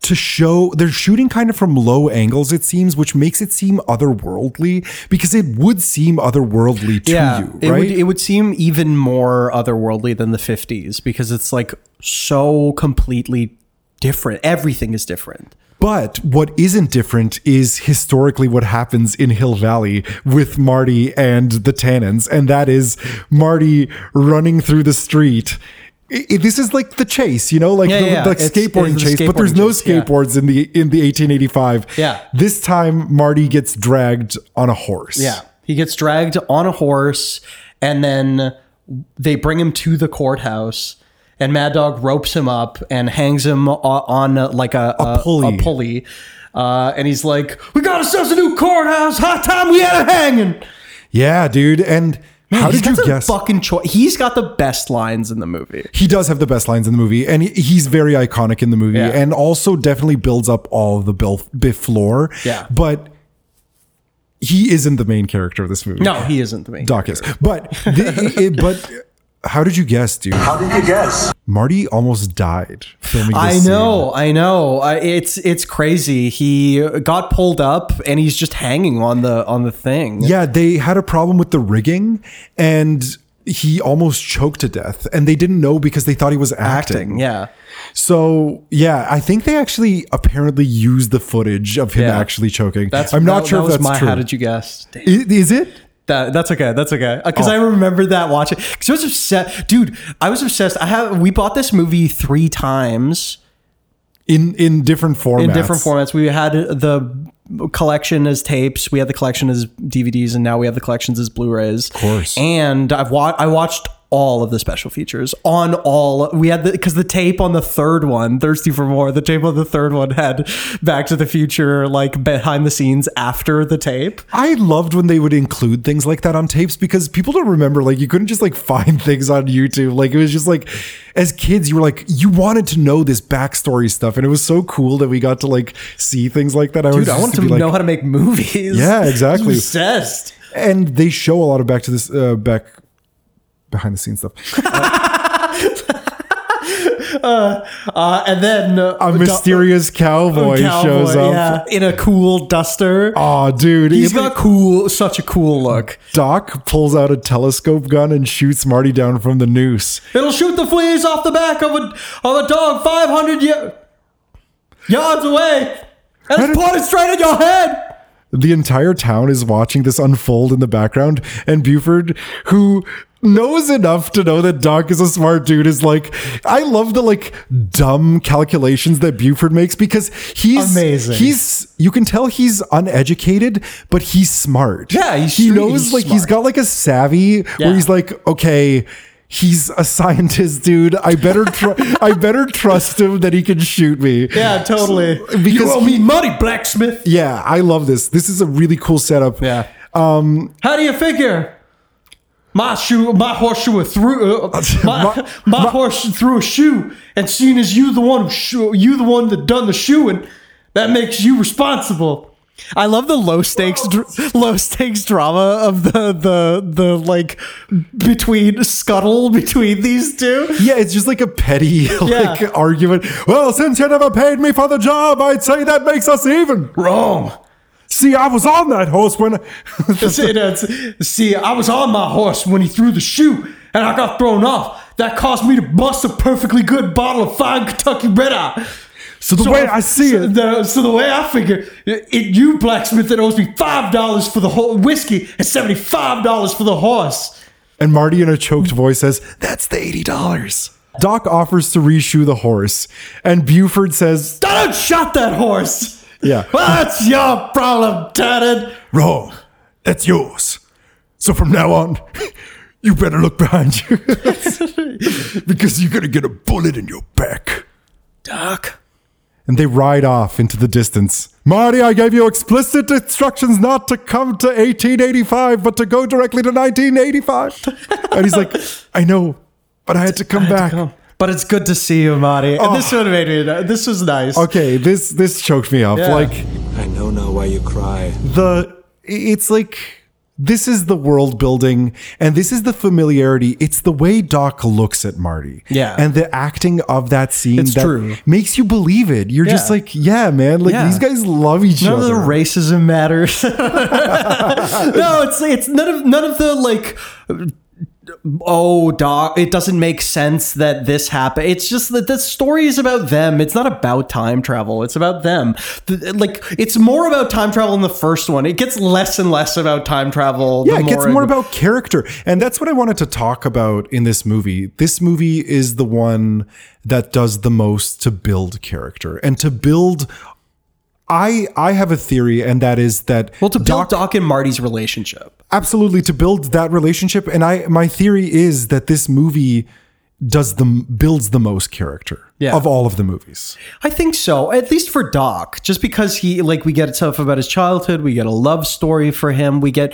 to show they're shooting kind of from low angles, it seems, which makes it seem otherworldly because it would seem otherworldly to you,
it
right?
would it would seem even more otherworldly than the fifties because it's like so completely different. Everything is different.
But what isn't different is historically what happens in Hill Valley with Marty and the Tannens, and that is Marty running through the street. I- I- this is like the chase, you know, like
Yeah,
the,
yeah,
like skateboarding
it's the
chase. but there's no
chase, yeah.
skateboards in the in the 1885.
Yeah.
This time Marty gets dragged on a horse.
Yeah. He gets dragged on a horse and then they bring him to the courthouse and Mad Dog ropes him up and hangs him on uh, like a, a,
pulley.
A pulley. Uh, and he's like, "We got ourselves a new courthouse. Hot time we had a hanging."
Yeah, dude. And how
He's
did you guess?
Fucking choice. He's got the best lines in the movie.
he does have the best lines in the movie, and he- he's very iconic in the movie,
Yeah.
and also definitely builds up all of the Bill, Biff lore.
Yeah.
but he isn't the main character of this movie.
No, he isn't the main.
Doc is. But the, it- but how did you guess, dude? How did you guess? Marty almost died filming. This
I
scene.
know, I know. I, it's it's crazy. He got pulled up and he's just hanging on the on the thing.
Yeah, they had a problem with the rigging, and he almost choked to death, and they didn't know because they thought he was acting.
acting. Yeah.
So yeah, I think they actually apparently used the footage of him
Yeah.
actually choking.
That's
I'm not
that-
sure
that
if
was
that's
my
true.
How did you guess? Damn.
I- Is it?
That, that's okay. That's okay. Uh, because
Oh.
I remember that watching. Because I was obsessed, dude. I was obsessed. I have. We bought this movie three times
in in different formats.
in different formats. We had the collection as tapes. We had the collection as DVDs, and now we have the collections as Blu-rays. Of
course.
And I've watched. I watched all of the special features on all. We had the because the tape on the third one, Thirsty for More. The tape on the third one had Back to the Future like behind the scenes after the tape.
I loved when they would include things like that on tapes because people don't remember. Like you couldn't just like find things on YouTube. Like it was just like, as kids, you were like you wanted to know this backstory stuff, and it was so cool that we got to like see things like that. I
Dude, I
just
want to
be like,
know how to make movies.
Yeah, exactly.
Obsessed.
and they show a lot of back to this uh, back behind the scenes stuff.
Uh, and then uh,
A mysterious cowboy, shows up.
yeah, in a cool duster.
Oh, dude,
he's got cool, such a cool look.
Doc pulls out a telescope gun and shoots Marty down from the noose.
It'll shoot the fleas off the back of a of a dog 500 y- yards away, and it's pointed straight at your head.
The entire town is watching this unfold in the background, and Buford, who knows enough to know that Doc is a smart dude, is like, I love the like dumb calculations that Buford makes because he's
Amazing.
He's you can tell he's uneducated, but he's smart.
Yeah, he's
he
street-
knows
he's
like he's got like a savvy
Yeah.
where he's like, okay. He's a scientist, dude. I better tr- I better trust him that he can shoot me.
Yeah, totally.
Because
you owe me money, blacksmith.
Yeah, I love this. This is a really cool setup.
Yeah.
Um,
How do you figure? My shoe, my horseshoe threw uh, my, my, horse threw a shoe, and seeing as you the one who shoe, you the one that done the shoeing, that makes you responsible. I love the low stakes, dr- low stakes drama of the the the like between scuttle between these two.
Yeah, it's just like a petty like
Yeah.
argument. Well, since you never paid me for the job, I'd say that makes us even.
Wrong.
See, I was on that horse when.
See, that's- See, I was on my horse when he threw the shoe, and I got thrown off. That caused me to bust a perfectly good bottle of fine Kentucky Red Eye.
So the way I see
so
it-
the, so the way I figure it, you blacksmith that owes me five dollars for the whole whiskey and seventy five dollars for the horse.
and Marty, in a choked voice, says, "That's the eighty dollars." Doc offers to reshoe the horse, and Buford says,
I don't shot that horse.
"Yeah,
Well, that's your problem, Tannen.
wrong. That's yours. So from now on, you better look behind you because you're gonna get a bullet in your back."
Doc.
and they ride off into the distance. Marty, I gave you explicit instructions not to come to 1885, but to go directly to 1985. and he's like, I know, but I had to come back.
But it's good to see you, Marty. And this oh. one made me. This was nice.
Okay, this this choked me up.
Yeah.
Like
I know now why you cry.
the it's like this is the world building and this is the familiarity. It's the way Doc looks at Marty.
Yeah.
And the acting of that scene
It's
that
true.
makes you believe it. You're just like, yeah, man, like
Yeah.
these guys love each
None
other.
None of the racism matters. no, it's it's none of none of the like. Oh, doc! It doesn't make sense that this happened. It's just that the story is about them. It's not about time travel. It's about them. The- like it's more about time travel in the first one. It gets less and less about time travel.
Yeah, it gets more about character. And that's what I wanted to talk about in this movie. This movie is the one that does the most to build character and to build I I have a theory and that is that
well to build Doc, and Marty's relationship.
absolutely to build that relationship and I my theory is that this movie does the builds the most character
Yeah.
of all of the movies.
I think so, at least for Doc, just because he like we get stuff about his childhood, we get a love story for him, we get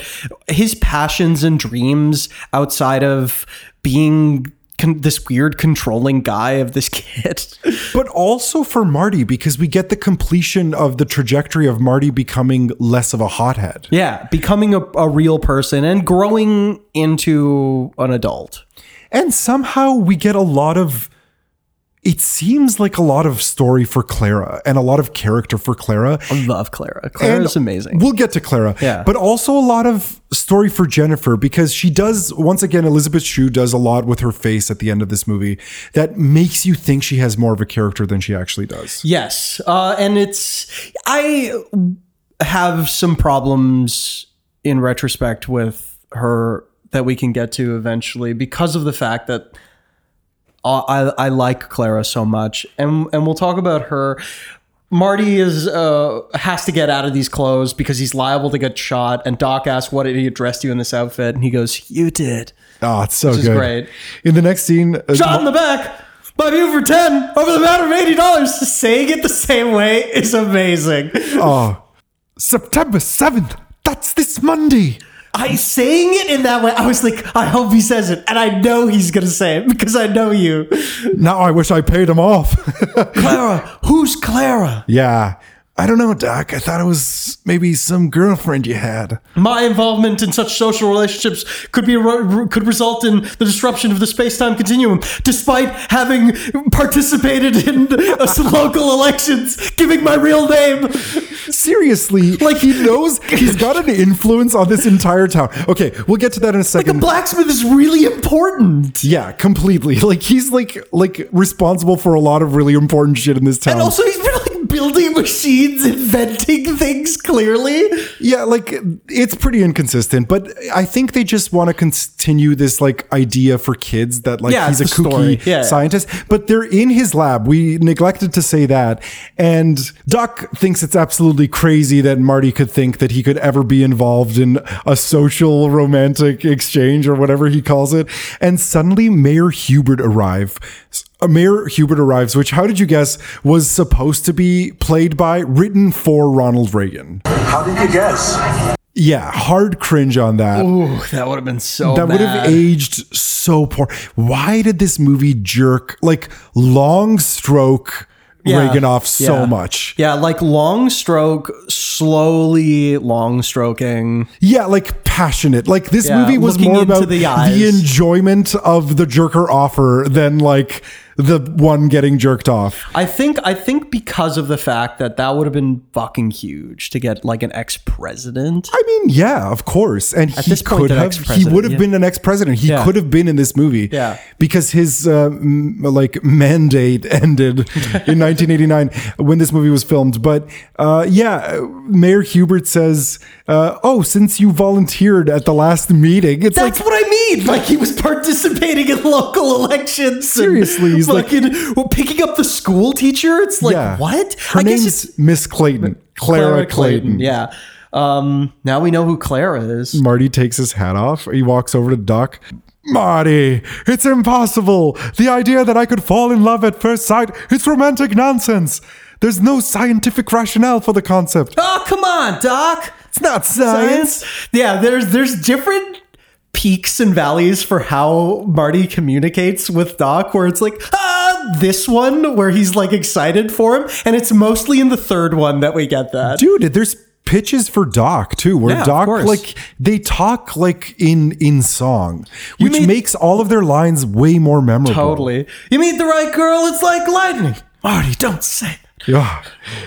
his passions and dreams outside of being con- this weird controlling guy of this kid.
But also for Marty because we get the completion of the trajectory of Marty becoming less of a hothead.
yeah, becoming a, a real person and growing into an adult.
And somehow we get a lot of it seems like a lot of story for Clara and a lot of character for Clara.
I love Clara. Clara
is
amazing.
We'll get to Clara.
Yeah.
But also a lot of story for Jennifer because she does, once again, Elizabeth Shue does a lot with her face at the end of this movie that makes you think she has more of a character than she actually does.
Yes, uh, and it's I have some problems in retrospect with her that we can get to eventually because of the fact that I I like Clara so much, and and we'll talk about her. Marty is uh, has to get out of these clothes because he's liable to get shot. And Doc asks, "What did he address you in this outfit?" And he goes, "You did."
Oh, it's so
Which is
good.
great.
In the next scene, uh,
Shot in the back. by Buford Tannen over the matter of $80. Saying it the same way is amazing.
oh, September 7th. That's this Monday.
I saying it in that way, I was like, I hope he says it. And I know he's going to say it because I know you.
Now I wish I paid him off.
Clara, who's Clara?
yeah. I don't know, Doc. I thought it was maybe some girlfriend you had.
My involvement in such social relationships could be could result in the disruption of the space-time continuum, despite having participated in uh, local elections, giving my real name.
Seriously, like he knows he's got an influence on this entire town. Okay, we'll get to that in a second.
Like a blacksmith is really important.
yeah, completely. Like he's like like responsible for a lot of really important shit in this town.
And also, he's building machines, inventing things. Clearly,
Yeah, like it's pretty inconsistent, but I think they just want to continue this like idea for kids that like
Yeah,
he's a kooky.
Yeah.
scientist. But they're in his lab. We neglected to say that. And Doc thinks it's absolutely crazy that Marty could think that he could ever be involved in a social romantic exchange or whatever he calls it. And suddenly Mayor Hubert arrive. Mayor Hubert arrives, which how did you guess was supposed to be played by, written for Ronald Reagan?
How did you guess?
Yeah, hard cringe on that.
Ooh, that would have been so.
that would have aged so poor. Why did this movie jerk like long stroke
Yeah,
Reagan off so
yeah.
much?
Yeah, like long stroke, slowly long stroking.
Yeah, like passionate. Like this
Yeah,
movie was more about
the
the, enjoyment of the jerker offer than like the one getting jerked off.
I think I think because of the fact that that would have been fucking huge to get like an ex president.
I mean, yeah, of course. And
At
he could have he would have
yeah.
been an ex-president. He
Yeah.
could have been in this movie.
Yeah.
Because his uh, m- like mandate ended in 1989 when this movie was filmed. But uh, yeah, Mayor Hubert says, uh, "Oh, since you volunteered at the last meeting, it's
That's
like
what I mean. Like he was participating in local elections.
Seriously, he's like-
fucking well, picking up the school teacher. It's like
yeah.
what?
Her
I
name's Miss Clayton, Clara, Clayton.
Yeah. Um. Now we know who Clara is.
Marty takes his hat off. He walks over to Doc. Marty, it's impossible. The idea that I could fall in love at first sight, it's romantic nonsense. There's no scientific rationale for the concept.
Oh come on, Doc.
It's not science.
Yeah. There's there's different peaks and valleys for how Marty communicates with Doc, where it's like, ah, this one where he's like excited for him, and it's mostly in the third one that we get that.
Dude, there's pitches for Doc too, where
Yeah,
Doc like they talk like in in song, which
mean-
makes all of their lines way more memorable.
Totally. You meet the right girl, it's like lightning. Marty, don't say that.
Yeah.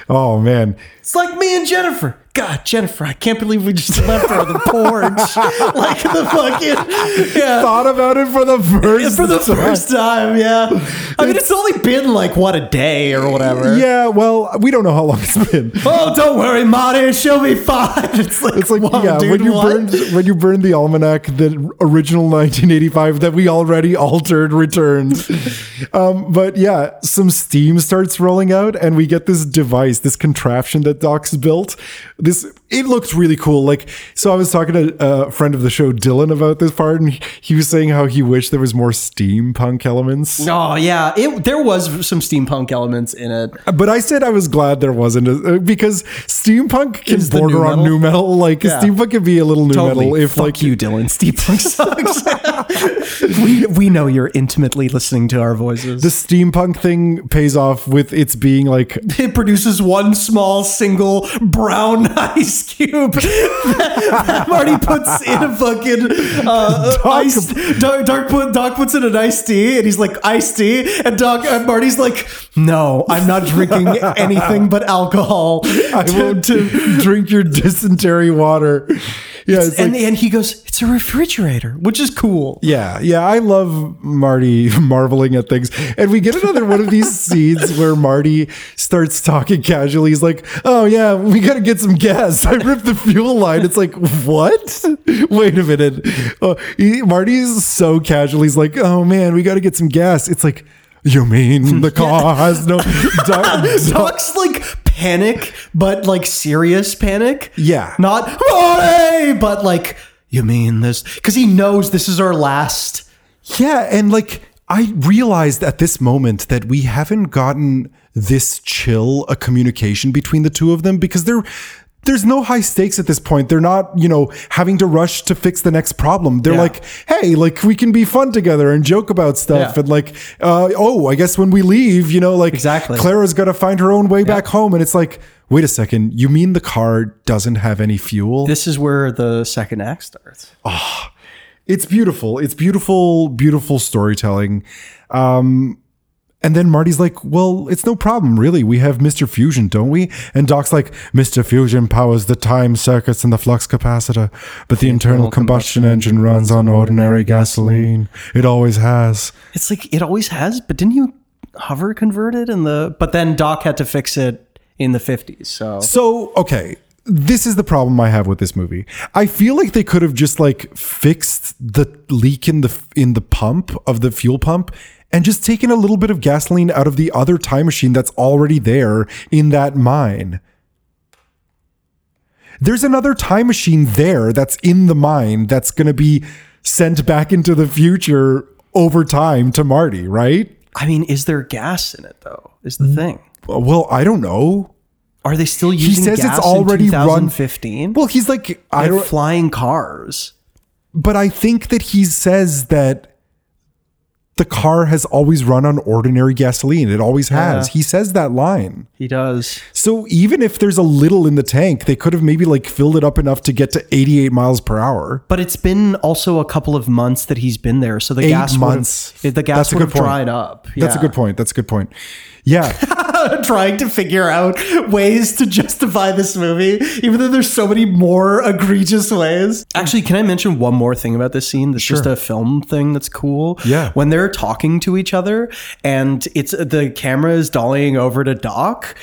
Oh man.
It's like me and Jennifer. God, Jennifer, I can't believe we just left her on the porch. like the fucking yeah.
Thought about it for the first
For the
time.
first time, yeah. I mean, it's only been like what a day or whatever.
Yeah, well, we don't know how long it's been.
Oh, don't worry, Marty. She'll be fine. It's like,
It's like
whoa,
yeah,
dude,
when you
what?
burned when you burned the almanac, the original 1985 that we already altered returns. um, but yeah, some steam starts rolling out, and we get this device, this contraption that Doc's built. This it looked really cool. Like so, I was talking to a friend of the show, Dylan, about this part, and he, was saying how he wished there was more steampunk elements.
Oh yeah, it there was some steampunk elements in it.
But I said I was glad there wasn't uh, because steampunk can
Is
border
nu
on
metal?
nu metal. Like
Yeah.
steampunk can be a little new
Totally.
metal if
Fuck
like
you, Dylan. Steampunk sucks. We we know you're intimately listening to our voices.
the steampunk thing pays off with its being like
it produces one small single brown ice cube that, that Marty puts in a fucking uh, ice. Doc, Doc, put, Doc puts in an iced tea, and he's like iced tea, and Doc and Marty's like, no, I'm not drinking anything but alcohol.
I
to-
won't
to-
drink your dysentery water. Yeah, it's
and,
like,
and he goes, it's a refrigerator, which is cool.
yeah, yeah. I love Marty marveling at things, and we get another one of these scenes where Marty starts talking casually. He's like, "Oh yeah, we got to get some gas." I ripped the fuel line. It's like, what? Wait a minute. Uh, he, Marty's so casual. He's like, "Oh man, we got to get some gas." It's like. You mean the car has no Doc-
Doc's like panic, but like serious panic.
Yeah.
Not but like You mean this? Because he knows this is our last.
Yeah, and like I realized at this moment that we haven't gotten this chill a communication between the two of them because they're there's no high stakes at this point. They're not, you know, having to rush to fix the next problem. They're
Yeah.
like, hey, like we can be fun together and joke about stuff.
Yeah.
And like, uh, oh, I guess when we leave, you know, like
Exactly.
Clara's got to find her own way back home. And it's like, wait a second, you mean the car doesn't have any fuel?
This is where the second act starts.
Oh, it's beautiful. It's beautiful, beautiful storytelling. Um, and then Marty's like, well, it's no problem, really. We have Mr. Fusion, don't we? And Doc's like, Mr. Fusion powers the time circuits and the flux capacitor, but the internal combustion engine runs on ordinary gasoline. It always has.
It's like it always has, but didn't you hover convert it in the? But then Doc had to fix it in the fifties. So
So, okay. This is the problem I have with this movie. I feel like they could have just like fixed the leak in the in the pump of the fuel pump and just taken a little bit of gasoline out of the other time machine that's already there in that mine. There's another time machine there that's in the mine that's going to be sent back into the future over time to Marty, right?
I mean, is there gas in it though? Is the mm, thing?
Well, I don't know.
Are they still using?
He says
gas
it's already
in
run
2015?
Well, he's like I don't
flying cars.
but I think that he says that the car has always run on ordinary gasoline. It always has.
Yeah.
He says that line.
He does.
So even if there's a little in the tank, they could have maybe like filled it up enough to get to 88 miles per hour.
But it's been also a couple of months that he's been there, so the
Eight
gas would have-
months.
the gas
That's
would have dried up.
That's a good point. That's a good point. Yeah.
Trying to figure out ways to justify this movie, even though there's so many more egregious ways. Actually, can I mention one more thing about this scene? That's just a film thing that's cool.
Yeah.
when they're talking to each other, and it's the camera is dollying over to Doc.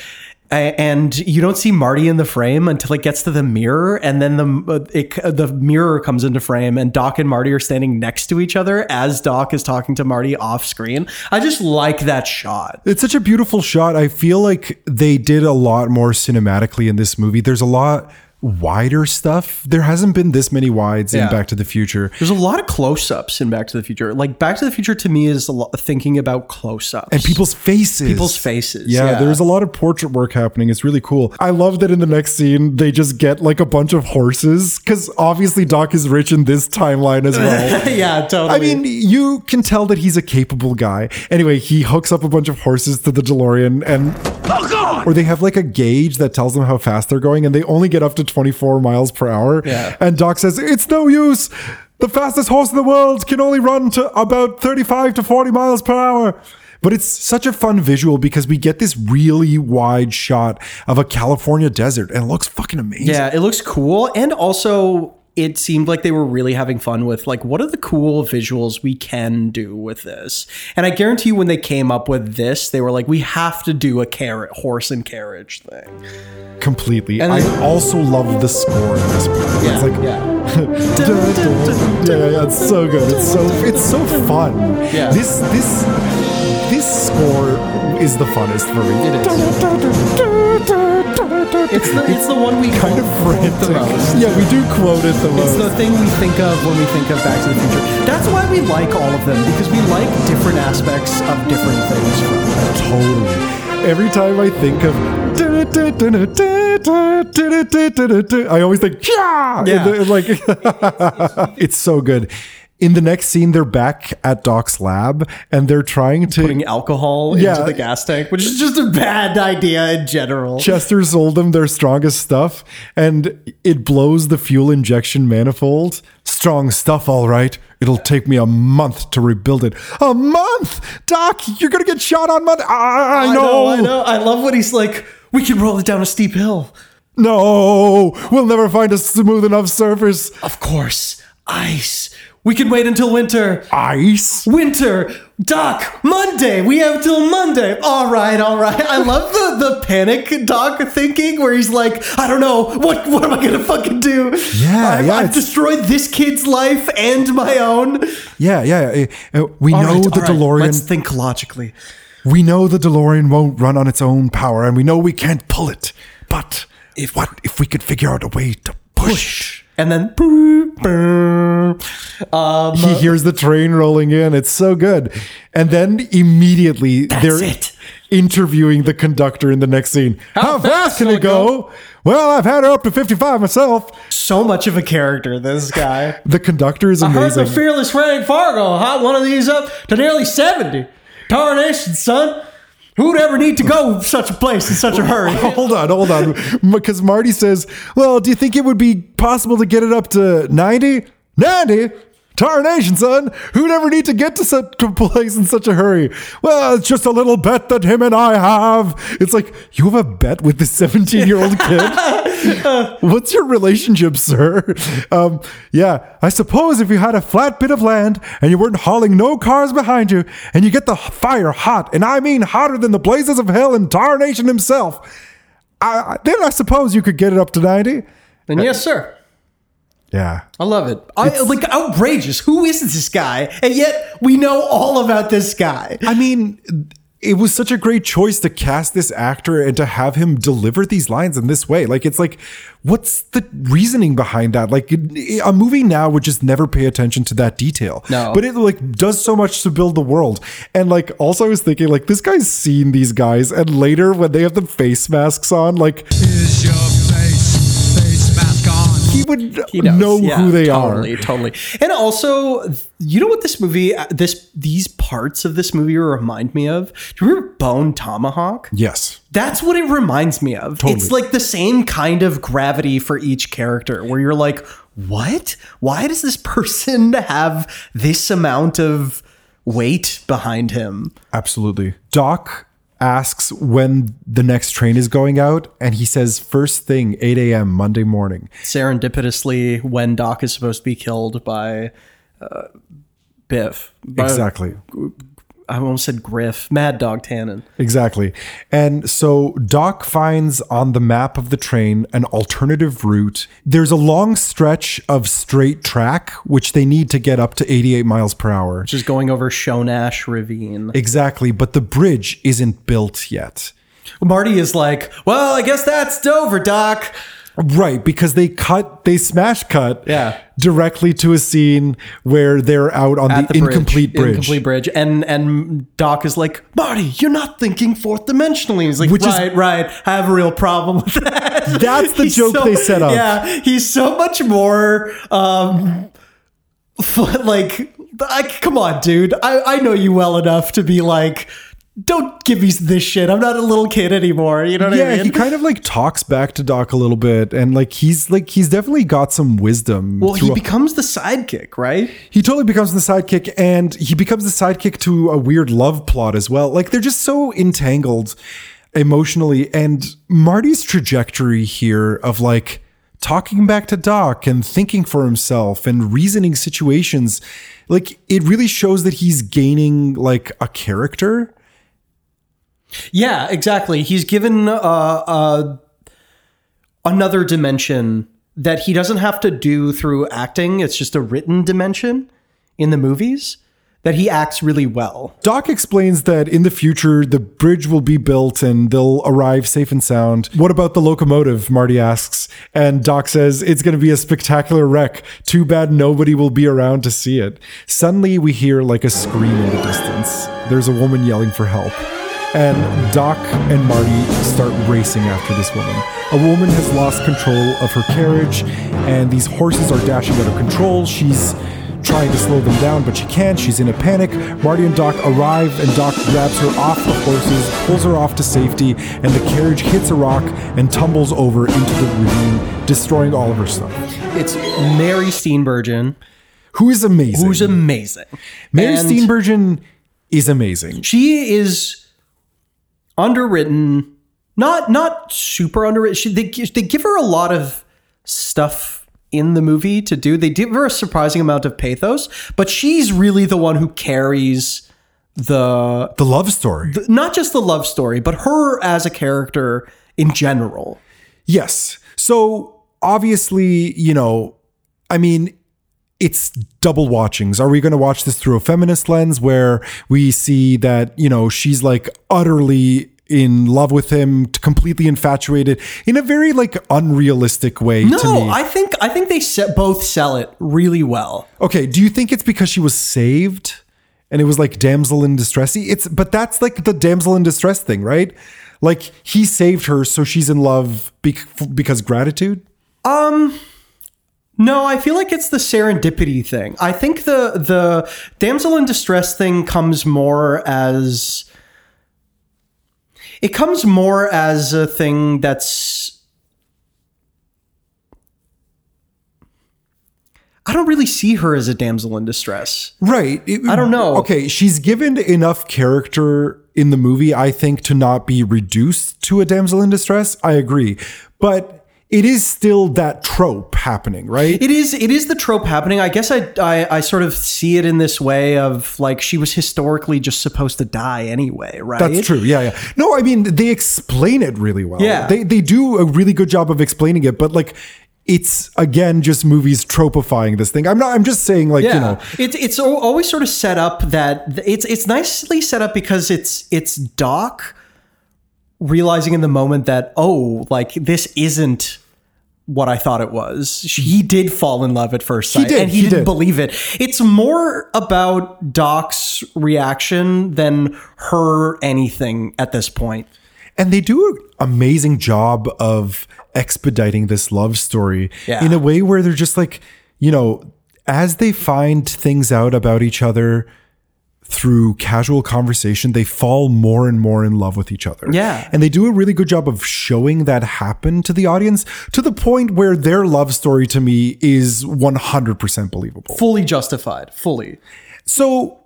And you don't see Marty in the frame until it gets to the mirror, and then the it, the mirror comes into frame, and Doc and Marty are standing next to each other as Doc is talking to Marty off screen. I just like that shot.
It's such a beautiful shot. I feel like they did a lot more cinematically in this movie. There's a lot wider stuff. There hasn't been this many wides in Back to the Future.
There's a lot of close-ups in Back to the Future. Like Back to the Future to me is a lot thinking about close-ups
and people's faces.
People's faces.
Yeah,
Yeah,
there's a lot of portrait work happening. It's really cool. I love that in the next scene they just get like a bunch of horses because obviously Doc is rich in this timeline as well.
yeah, totally.
I mean, you can tell that he's a capable guy. Anyway, he hooks up a bunch of horses to the DeLorean and oh, or they have like a gauge that tells them how fast they're going and they only get up to 24 miles per hour.
Yeah.
And Doc says, "It's no use. The fastest horse in the world can only run to about 35 to 40 miles per hour." But it's such a fun visual because we get this really wide shot of a California desert and it looks fucking amazing.
yeah, it looks cool, and also it seemed like they were really having fun with like what are the cool visuals we can do with this. And I guarantee you, when they came up with this, they were like, we have to do a carrot horse and carriage thing.
completely.
And
I also love the score in this movie.
Yeah,
it's like
yeah.
yeah, yeah, yeah, it's so good. It's so it's so fun.
Yeah.
This this this score is the funnest for me.
It is. It's the it's the one we
kind of
quote the most.
Yeah, we do quote it the most.
It's the thing we think of when we think of Back to the Future. That's why we like all of them because we like different aspects of different things.
Totally. Every time I think of I always think yeah,
Yeah.
like it's so good. In the next scene, they're back at Doc's lab and they're trying to
Putting alcohol
Yeah.
into the gas tank, which is just a bad idea in general.
Chester sold them their strongest stuff, and it blows the fuel injection manifold. Strong stuff, all right. It'll take me a month to rebuild it. A month, Doc. You're gonna get shot on Monday. I, I know.
I know. I love what he's like, we can roll it down a steep hill.
No, we'll never find a smooth enough surface.
Of course, ice. We can wait until winter.
Ice.
Winter, Doc, Monday. We have till Monday. All right, all right. I love the the panic Doc thinking where he's like, I don't know what what am I gonna fucking do?
Yeah,
I've,
yeah,
I've destroyed this kid's life and my own.
Yeah, yeah. yeah. Uh, We
All
know
right,
the
all right,
DeLorean.
Let's think logically.
We know the DeLorean won't run on its own power, and we know we can't pull it. But if what if we could figure out a way to push?
and then. Um,
he hears the train rolling in. It's so good. And then immediately they're
it.
interviewing the conductor in the next scene. How, fast, can it go? Well, I've had her up to 55 myself.
so much of a character. This guy.
The conductor is
I heard the fearless Frank Fargo hot one of these up to nearly seventy. Tarnation, son. Who'd ever need to go such a place in such a hurry?
hold on, hold on. Because Marty says, Well, do you think it would be possible to get it up to 90? 90? Tarnation, son. Who'd ever need to get to such a place in such a hurry? Well, it's just a little bet that him and I have. It's like, you have a bet with this 17 year old kid? What's your relationship, sir? Um, yeah, I suppose if you had a flat bit of land and you weren't hauling no cars behind you and you get the fire hot, and I mean hotter than the blazes of hell and Tarnation himself, I, then I suppose you could get it up to 90.
And yes, sir.
Yeah.
I love it. I, like outrageous. Who is this guy? And yet we know all about this guy.
I mean, it was such a great choice to cast this actor and to have him deliver these lines in this way. Like, it's like, what's the reasoning behind that? Like, a movie now would just never pay attention to that detail.
No.
But it like does so much to build the world. And like, also, I was thinking, like, this guy's seen these guys, and later when they have the face masks on, like, he would
He knows.
know
Yeah,
who they
totally,
are.
Totally. And also, you know what this movie, uh, this these parts of this movie remind me of? Do you remember Bone Tomahawk?
Yes.
That's what it reminds me of.
Totally.
It's like the same kind of gravity for each character where you're like, what? Why does this person have this amount of weight behind him?
Absolutely. Doc asks when the next train is going out, and he says, first thing, 8 a.m. Monday morning.
Serendipitously, when Doc is supposed to be killed by uh, Biff. By-
Exactly.
I almost said Griff. Mad Dog Tannen.
Exactly. And so Doc finds on the map of the train an alternative route. There's a long stretch of straight track, which they need to get up to 88 miles per hour.
Which is going over Shonash Ravine.
Exactly. But the bridge isn't built yet.
Marty is like, well, I guess that's Dover, Doc.
Right, because they cut, they smash cut
Yeah.
directly to a scene where they're out on the,
the,
incomplete bridge.
Incomplete bridge. And and Doc is like, Marty, you're not thinking fourth dimensionally. He's like,
Which is-
right, right. I have a real problem with that.
That's the joke
so-
they set up.
Yeah, he's so much more um like I, come on, dude. I, I know you well enough to be like, don't give me this shit. I'm not a little kid anymore. You know what
yeah,
I mean?
he kind of like talks back to Doc a little bit, and like he's like he's definitely got some wisdom.
well, he becomes the sidekick, right?
he totally becomes the sidekick, and he becomes the sidekick to a weird love plot as well. Like they're just so entangled emotionally, and Marty's trajectory here of like talking back to Doc and thinking for himself and reasoning situations, like it really shows that he's gaining like a character.
Yeah, exactly. He's given uh, uh, another dimension that he doesn't have to do through acting. It's just a written dimension in the movies that he acts really well.
Doc explains that in the future, the bridge will be built and they'll arrive safe and sound. What about the locomotive? Marty asks. And Doc says, it's going to be a spectacular wreck. Too bad nobody will be around to see it. Suddenly, we hear like a scream in the distance. There's a woman yelling for help. And Doc and Marty start racing after this woman. A woman has lost control of her carriage, and these horses are dashing out of control. She's trying to slow them down, but she can't. She's in a panic. Marty and Doc arrive, and Doc grabs her off the horses, pulls her off to safety, and the carriage hits a rock and tumbles over into the ravine, destroying all of her stuff.
It's Mary Steenburgen,
Who is amazing.
who's amazing.
Mary
And
Steenburgen is amazing.
She is underwritten, not not super underwritten. She, they they give her a lot of stuff in the movie to do. They give her a surprising amount of pathos, but she's really the one who carries the
The love story.
not just the love story, but her as a character in general.
Yes. So obviously, you know, I mean, it's double watchings. Are we going to watch this through a feminist lens where we see that, you know, she's like utterly in love with him, completely infatuated in a very like unrealistic way to
No. I think I think they both sell it really well.
okay, do you think it's because she was saved and it was like damsel in distress? It's but that's like the damsel in distress thing, right? Like he saved her, so she's in love bec- because gratitude.
Um no, I feel like it's the serendipity thing. I think the the damsel in distress thing comes more as it comes more as a thing that's I don't really see her as a damsel in distress.
Right. It-
I don't know.
Okay, she's given enough character in the movie, I think, to not be reduced to a damsel in distress. I agree. But it is still that trope happening, right?
It is it is the trope happening. I guess I, I I sort of see it in this way of like she was historically just supposed to die anyway, right?
That's true. Yeah, yeah. No, I mean they explain it really well.
Yeah.
They they do a really good job of explaining it, but like it's again just movies tropifying this thing. I'm not I'm just saying like,
yeah,
you know,
it's it's always sort of set up that it's it's nicely set up because it's it's Doc realizing in the moment that oh, like this isn't what I thought it was. He did fall in love at first sight, He
did,
and he,
he
didn't
did.
believe it. It's more about Doc's reaction than her anything at this point.
and they do an amazing job of expediting this love story
Yeah.
in a way where they're just like you know as they find things out about each other through casual conversation they fall more and more in love with each other
Yeah.
and they do a really good job of showing that happen to the audience to the point where their love story to me is 100% believable
Fully justified, fully.
so,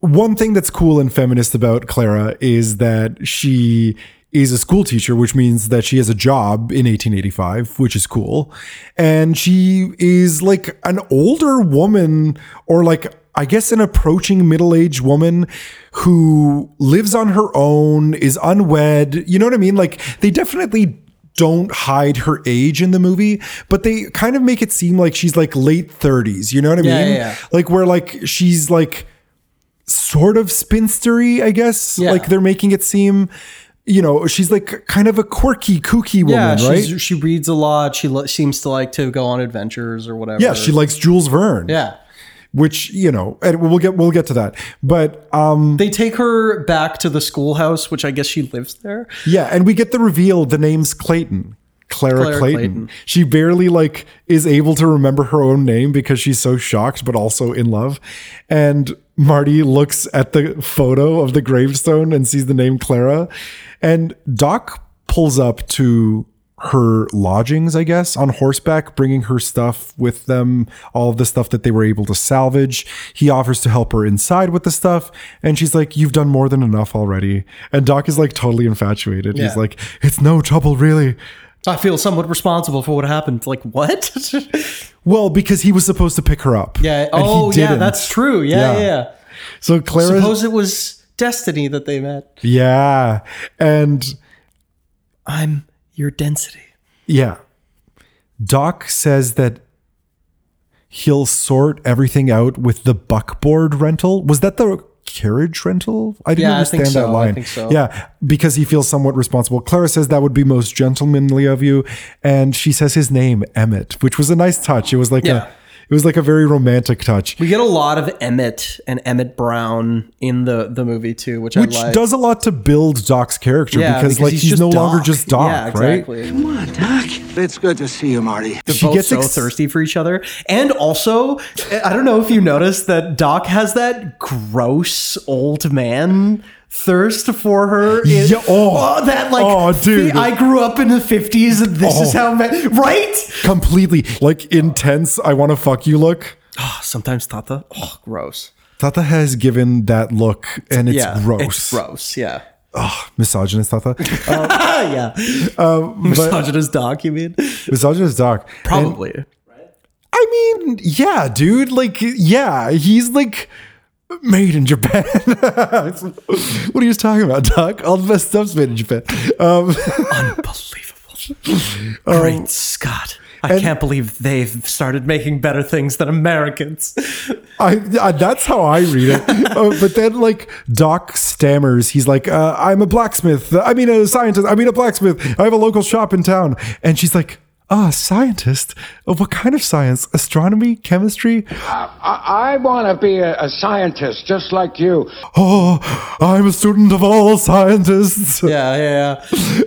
one thing that's cool and feminist about Clara is that she is a school teacher, which means that she has a job in 1885, which is cool. And she is like an older woman, or like, I guess, an approaching middle aged woman who lives on her own, is unwed. You know what I mean? Like, they definitely don't hide her age in the movie, but they kind of make it seem like she's like late 30s. You know what I mean?
yeah, yeah.
Like where like she's like sort of spinstery, I guess.
Yeah.
Like they're making it seem, you know, she's like kind of a quirky, kooky woman,
yeah,
right?
she reads a lot. She lo- seems to like to go on adventures or whatever.
Yeah, she likes Jules Verne.
Yeah.
Which, you know, and we'll get we'll get to that. But um
They take her back to the schoolhouse, which I guess she lives there.
yeah, and we get the reveal the name's Clayton. Clara,
Clara
Clayton.
Clayton.
She barely like is able to remember her own name because she's so shocked but also in love. And Marty looks at the photo of the gravestone and sees the name Clara. And Doc pulls up to her lodgings, I guess, on horseback, bringing her stuff with them, all of the stuff that they were able to salvage. He offers to help her inside with the stuff. And she's like, You've done more than enough already. And Doc is like totally infatuated. He's like, It's no trouble, really.
I feel somewhat responsible for what happened. Like what?
Well, because he was supposed to pick her up.
yeah. Oh, yeah. That's true. Yeah,
Yeah.
yeah. yeah.
So Clara,
Suppose it was destiny that they met.
yeah, and
I'm your density.
yeah, Doc says that he'll sort everything out with the buckboard rental. Was that the carriage rental? I didn't
Yeah, I think
understand that
so. I
line.
think so.
Yeah, because he feels somewhat responsible. Clara says that would be most gentlemanly of you, and she says his name Emmett, which was a nice touch. It was like
Yeah.
a, it was like a very romantic touch.
We get a lot of Emmett and Emmett Brown in the the movie too, which,
Which
I like.
does a lot to build Doc's character
Yeah,
because,
because
like
he's
he's,
just
no longer just Doc,
Yeah,
right?
Come on, Doc. It's good to see you, Marty.
They're
She
both
gets
so
ex-
thirsty for each other. And also, I don't know if you noticed that Doc has that gross old man thirst for her. It-
Yeah, oh. oh.
that like,
Oh, dude.
I grew up in the 50s and this is
Oh.
how men, right?
Completely like intense. I want to fuck you look.
Oh, sometimes Tata, oh, gross.
Tata has given that look, and it's
yeah,
gross.
It's gross, yeah.
Oh, misogynist Tata.
Um, yeah.
Um, but
Misogynist Doc, you mean?
misogynist Doc. And,
Probably.
I mean, yeah, dude. Like, yeah, he's like made in Japan. what are you talking about, Doc? All the best stuff's made in Japan. Um,
Unbelievable. Great Scott. I can't believe they've started making better things than Americans.
I, I that's how I read it. Uh, but then like Doc stammers. He's like, uh, "I'm a blacksmith. I mean a scientist. I mean a blacksmith. I have a local shop in town." And she's like, "Ah, scientist? Uh, What kind of science? Astronomy, chemistry?
I, I want to be a, a scientist just like you.
Oh, I'm a student of all scientists."
Yeah, yeah,
yeah.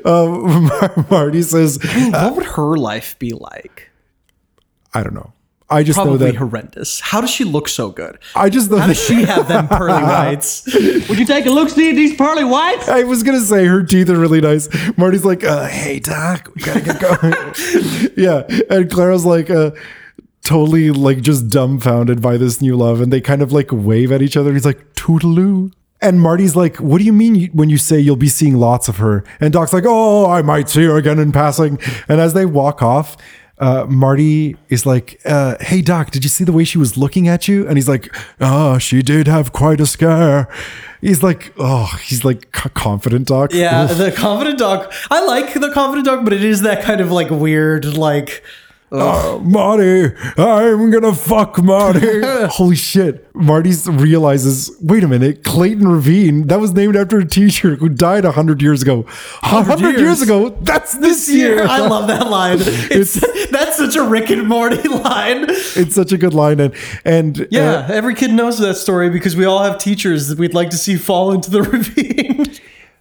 Um, Marty says,
I what would her life be like?
"I don't know. I just
Probably
know that
horrendous. How does she look so good?
I just know
How
that
does she have them pearly whites?
Would you take a look see at these pearly whites?
I was gonna say her teeth are really nice. Marty's like, uh, "Hey Doc, we gotta get going." yeah, and Clara's like, uh, totally like just dumbfounded by this new love, and they kind of like wave at each other. He's like, "Toodaloo." And Marty's like, "What do you mean you, when you say you'll be seeing lots of her?" And Doc's like, "Oh, I might see her again in passing." And as they walk off, uh, Marty is like, uh, "Hey Doc, did you see the way she was looking at you?" And he's like, "Oh, she did have quite a scare." He's like, "Oh, he's like confident Doc."
Yeah,
Oof.
the confident Doc. I like the confident Doc, but it is that kind of like weird, like.
Uh, Marty, I'm gonna fuck Marty. Holy shit. Marty realizes, wait a minute, Clayton Ravine, that was named after a teacher who died 100 years ago. 100 years.
years.
ago, that's this year.
I love that line. It's, that's such a Rick and Morty line.
It's such a good line. And, and
Yeah,
uh,
every kid knows that story because we all have teachers that we'd like to see fall into the ravine.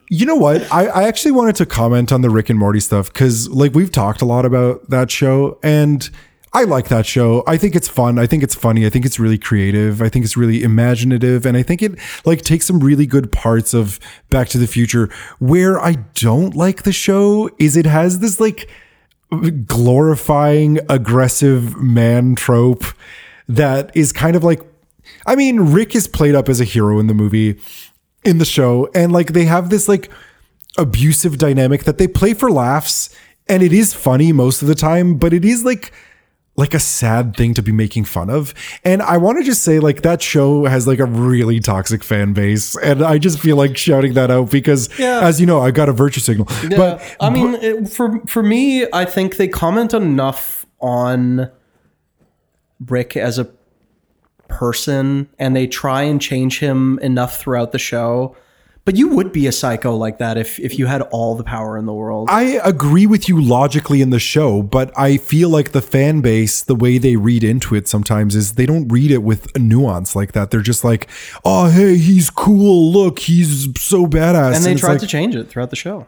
You know what? I, I actually wanted to comment on the Rick and Morty stuff because, like, we've talked a lot about that show, and I like that show. I think it's fun. I think it's funny. I think it's really creative. I think it's really imaginative, and I think it like takes some really good parts of Back to the Future. Where I don't like the show is it has this like glorifying aggressive man trope that is kind of like I mean, Rick is played up as a hero in the movie, in the show, and like they have this like abusive dynamic that they play for laughs, and it is funny most of the time, but it is like like a sad thing to be making fun of. And I want to just say like that show has like a really toxic fan base, and I just feel like shouting that out because
Yeah.
as you know, I've got a virtue signal.
Yeah,
But
I mean, it, for for me, I think they comment enough on Rick as a person, and they try and change him enough throughout the show. But you would be a psycho like that if if you had all the power in the world.
I agree with you logically in the show, but I feel like the fan base, the way they read into it sometimes is they don't read it with a nuance like that. They're just like, oh, hey, he's cool. Look, he's so badass.
and they
it's
tried
like-
to change it throughout the show.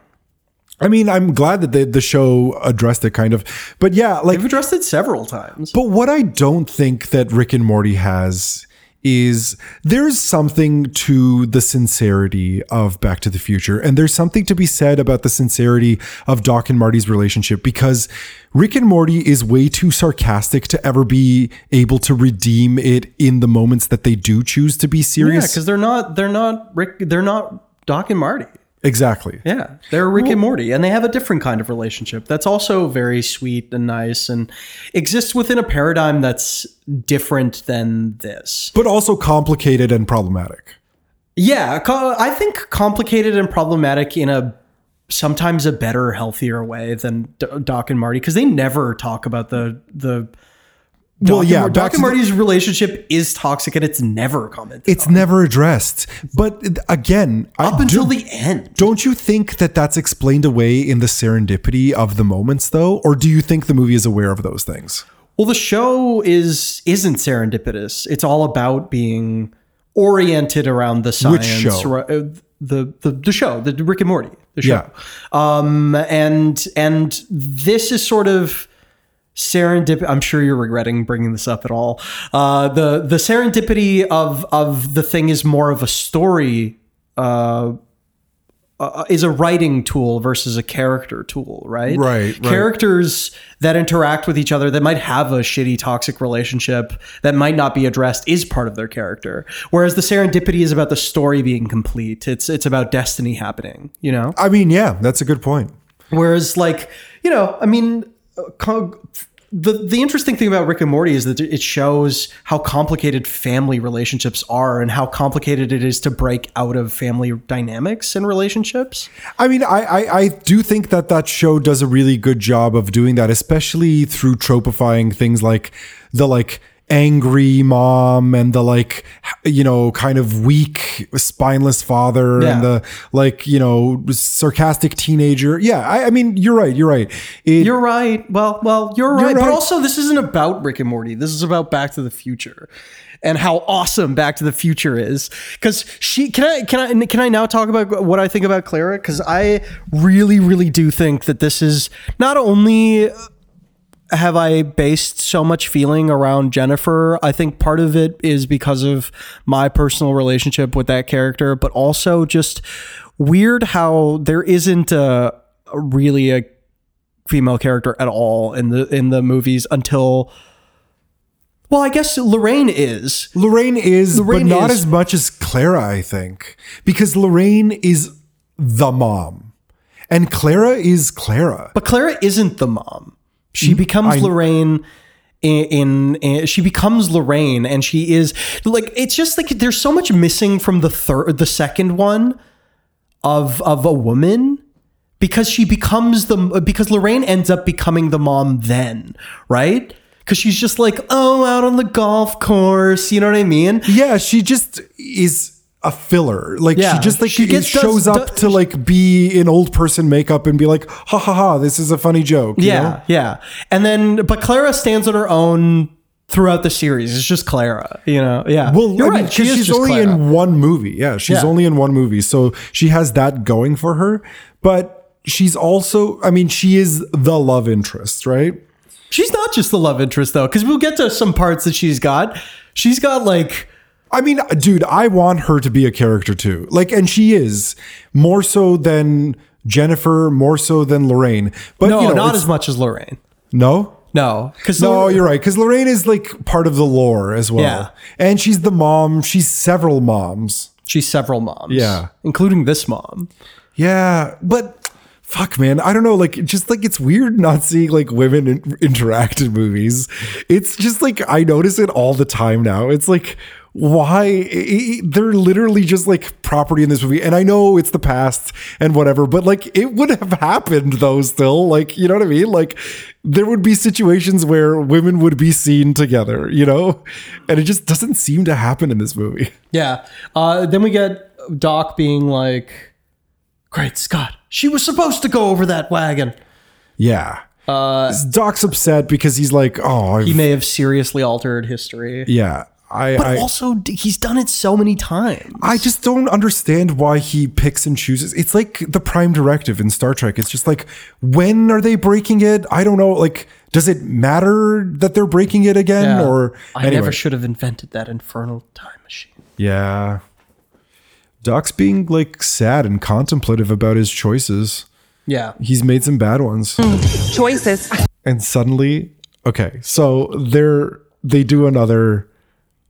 I mean, I'm glad that the, the show addressed it kind of. But yeah, like.
They've addressed it several times.
But what I don't think that Rick and Morty has is there's something to the sincerity of Back to the Future. And there's something to be said about the sincerity of Doc and Marty's relationship because Rick and Morty is way too sarcastic to ever be able to redeem it in the moments that they do choose to be serious.
Yeah, because they're not they're not Rick they're not Doc and Marty.
Exactly.
Yeah, they're Rick and Morty, and they have a different kind of relationship that's also very sweet and nice, and exists within a paradigm that's different than this.
But also complicated and problematic.
Yeah, I think complicated and problematic in a sometimes a better, healthier way than D- Doc and Marty because they never talk about the the. Doc
Well, yeah,
Mar- Doc and
the-
Marty's relationship is toxic, and it's never commented.
It's never addressed. But again,
Up
I
until
do-
the end.
Don't you think that that's explained away in the serendipity of the moments, though, or do you think the movie is aware of those things?
Well, the show is isn't serendipitous. It's all about being oriented around the science.
Which
show? uh, The, the the show, the Rick and Morty, the show.
Yeah.
Um, and and this is sort of serendip. I'm sure you're regretting bringing this up at all. Uh, the the serendipity of of the thing is more of a story. Uh, uh, is a writing tool versus a character tool, right?
Right, right.
Characters that interact with each other that might have a shitty toxic relationship that might not be addressed is part of their character. Whereas the serendipity is about the story being complete. It's it's about destiny happening, you know?
I mean, yeah, that's a good point.
Whereas like, you know, I mean, the the interesting thing about Rick and Morty is that it shows how complicated family relationships are and how complicated it is to break out of family dynamics and relationships.
I mean, I, I I do think that that show does a really good job of doing that, especially through tropifying things like the like angry mom and the like you know kind of weak spineless father
Yeah.
and the like you know sarcastic teenager yeah I, I mean you're right you're right It-
You're right. Well, well, you're right.
You're
But
right.
also, this isn't about Rick and Morty. This is about Back to the Future, and how awesome Back to the Future is. Because she can I can I can I now talk about what I think about Clara? Because I really, really do think that this is not only have I based so much feeling around Jennifer. I think part of it is because of my personal relationship with that character, but also just weird how there isn't a, a really a female character at all in the in the movies until well, I guess Lorraine is.
Lorraine is,
Lorraine
but not
is.
as much as Clara, I think, because Lorraine is the mom, and Clara is Clara.
But Clara isn't the mom. She mm-hmm. becomes
I-
Lorraine in, in, in- she becomes Lorraine and she is like it's just like there's so much missing from the third the second one of of a woman because she becomes the because Lorraine ends up becoming the mom then, right? Cuz she's just like, "Oh, out on the golf course." You know what I mean?
Yeah, she just is a filler. Like
Yeah,
she just like
she gets-
shows
does-
up to like be in old person makeup and be like, ha ha ha, this is a funny joke. you
Yeah,
know?
yeah. And then, but Clara stands on her own throughout the series. It's just Clara, you know. Yeah.
Well,
you're
I mean,
right. She
she's only
Clara.
in one movie. Yeah, she's
Yeah.
only in one movie, so she has that going for her. But she's also, I mean, she is the love interest, right?
She's not just the love interest though, because we'll get to some parts that she's got. She's got like
I mean, dude, I want her to be a character too. Like, and she is more so than Jennifer, more so than Lorraine. But
no,
you know,
not as much as Lorraine.
No,
No, because
no, you're right. Because Lorraine is like part of the lore as well.
Yeah.
and she's the mom. She's several moms.
she's several moms.
Yeah.
including this mom.
Yeah, but fuck, man, I don't know. Like, just like it's weird not seeing like women in- interact in movies. It's just like I notice it all the time now. It's like why they're literally just like property in this movie. And i know it's the past and whatever but like it would have happened though still. Like you know what i mean? Like there would be situations where women would be seen together you know? And it just doesn't seem to happen in this movie.
Yeah. Uh, then we get Doc being like, "Great Scott, she was supposed to go over that wagon."
yeah. Uh doc's upset because he's like oh
He
I've-
may have seriously altered history.
yeah i
But
I,
also, he's done it so many times.
I just don't understand why he picks and chooses. It's like the prime directive in Star Trek. It's just like, when are they breaking it? I don't know. Like, does it matter that they're breaking it again?
Yeah.
Or
I never should have invented that infernal time machine.
Yeah. Doc's being like sad and contemplative about his choices.
Yeah.
He's made some bad ones.
Choices.
And suddenly, okay, so they're they do another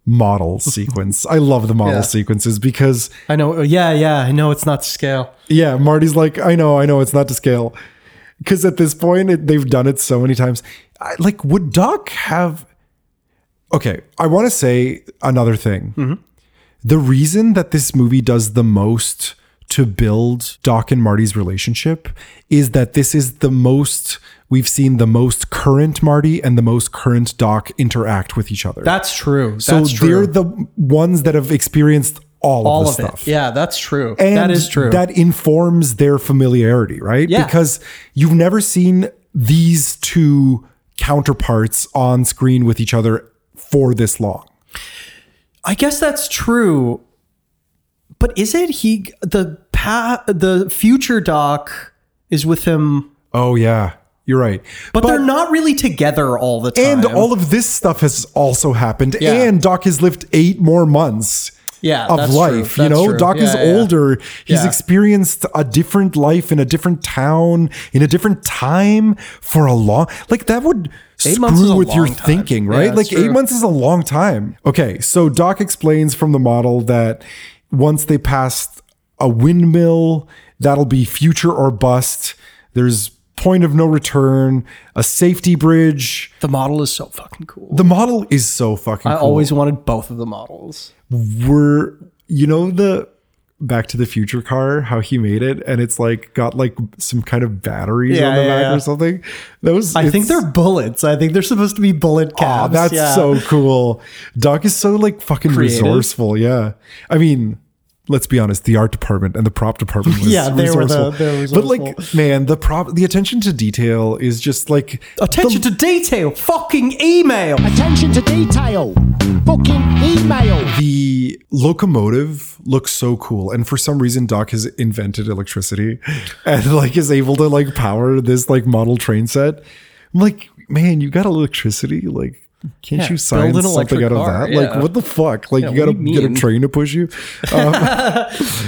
model sequence. I love the model
Yeah.
sequences because
I know. Yeah, yeah. I know it's not to scale.
Yeah, Marty's like, I know, I know, it's not to scale. Because at this point, it, they've done it so many times. I, like, would Doc have? Okay, I want to say another thing. Mm-hmm. The reason that this movie does the most to build Doc and Marty's relationship is that this is the most we've seen the most current Marty and the most current Doc interact with each other.
That's true.
so
That's true.
they're the ones that have experienced all,
all
of
of
stuff.
it. Yeah, that's true.
And
that is true.
That informs their familiarity, right?
Yeah.
Because you've never seen these two counterparts on screen with each other for this long.
I guess that's true. But is it he the pa- the future doc is with him
Oh yeah, you're right.
but, they're not really together all the time.
And all of this stuff has also happened.
Yeah.
And Doc has lived eight more months.
Yeah,
of life. You know,
true.
Doc is
Yeah, yeah.
older. He's
Yeah.
experienced a different life in a different town, in a different time for a long like that would
Eight
screw with your
time.
thinking, right? like eight months is a long time. Okay, so Doc explains from the model that once they pass a windmill, that'll be future or bust. There's point of no return, a safety bridge.
The model is so fucking cool.
The model is so fucking
I
cool.
always wanted both of the models.
were you know the Back to the Future car, how he made it, and it's like got like some kind of batteries
Yeah,
on the
yeah,
back
yeah.
or something. Those
I think they're bullets. I think they're supposed to be bullet
Aw,
caps.
that's so cool. Doc is so like fucking
Creative.
resourceful. Yeah. I mean, let's be honest, the art department and the prop department was
Yeah, they were the-
resourceful.
they were
But like, man, the prop the attention to detail is just like
Attention to detail. Fucking email.
Attention to detail. Fucking email.
the locomotive looks so cool and for some reason doc has invented electricity and like is able to like power this like model train set i'm like man you got electricity like can't
Yeah,
you
an
something out of
car,
that? Like what the fuck? Like
Yeah,
you gotta
you
get a train to push you? Um,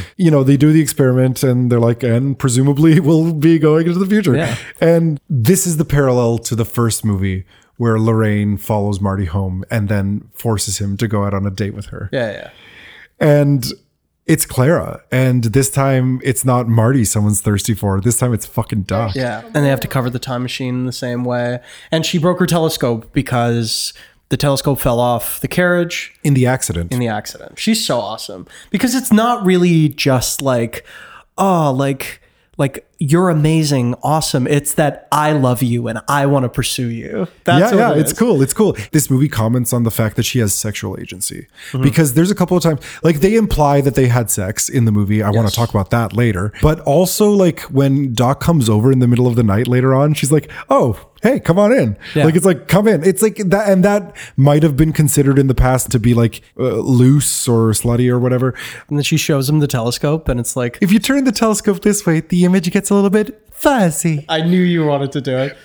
you know they do the experiment and they're like and presumably we'll be going into the future.
Yeah.
and this is the parallel to the first movie where lorraine follows marty home and then forces him to go out on a date with her.
Yeah, yeah.
and it's Clara. And this time it's not Marty someone's thirsty for. This time it's fucking Doc.
Yeah. And they have to cover the time machine in the same way. And she broke her telescope because the telescope fell off the carriage
In the accident.
in the accident. She's so awesome because it's not really just like, oh, like, like you're amazing, awesome. It's that I love you and I want to pursue you. That's
yeah, yeah,
it
it's cool. It's cool. This movie comments on the fact that she has sexual agency
Mm-hmm.
because there's a couple of times, like they imply that they had sex in the movie. I want to talk about that later. But also, like when Doc comes over in the middle of the night later on, she's like, "Oh, hey, come on in."
Yeah.
Like it's like, "Come in." It's like that, and that might have been considered in the past to be like uh, loose or slutty or whatever.
And then she shows him the telescope and it's like,
If you turn the telescope this way, the image gets a little bit fuzzy.
I knew you wanted to do it.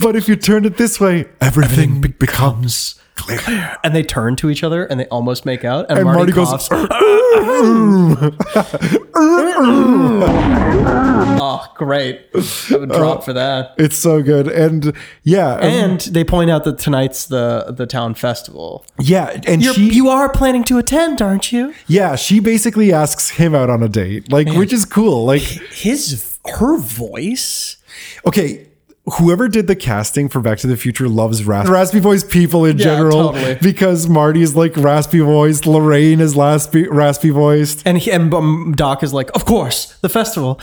But if you turn it this way, everything, be- becomes clear.
And they turn to each other and they almost make out. And,
And
Marty,
Marty goes,
coughs. oh, great. I would drop for that.
It's so good. And yeah. um,
And they point out that tonight's the the town festival.
yeah. And
You're,
she,
you are planning to attend, aren't you?
yeah, she basically asks him out on a date, like, which is cool. Like,
His her voice.
okay. Whoever did the casting for Back to the Future loves rasp- raspy voice people in
Yeah,
general
totally.
because Marty's like raspy voiced, Lorraine is raspy, raspy voiced.
And he, and um, Doc is like, of course, the festival.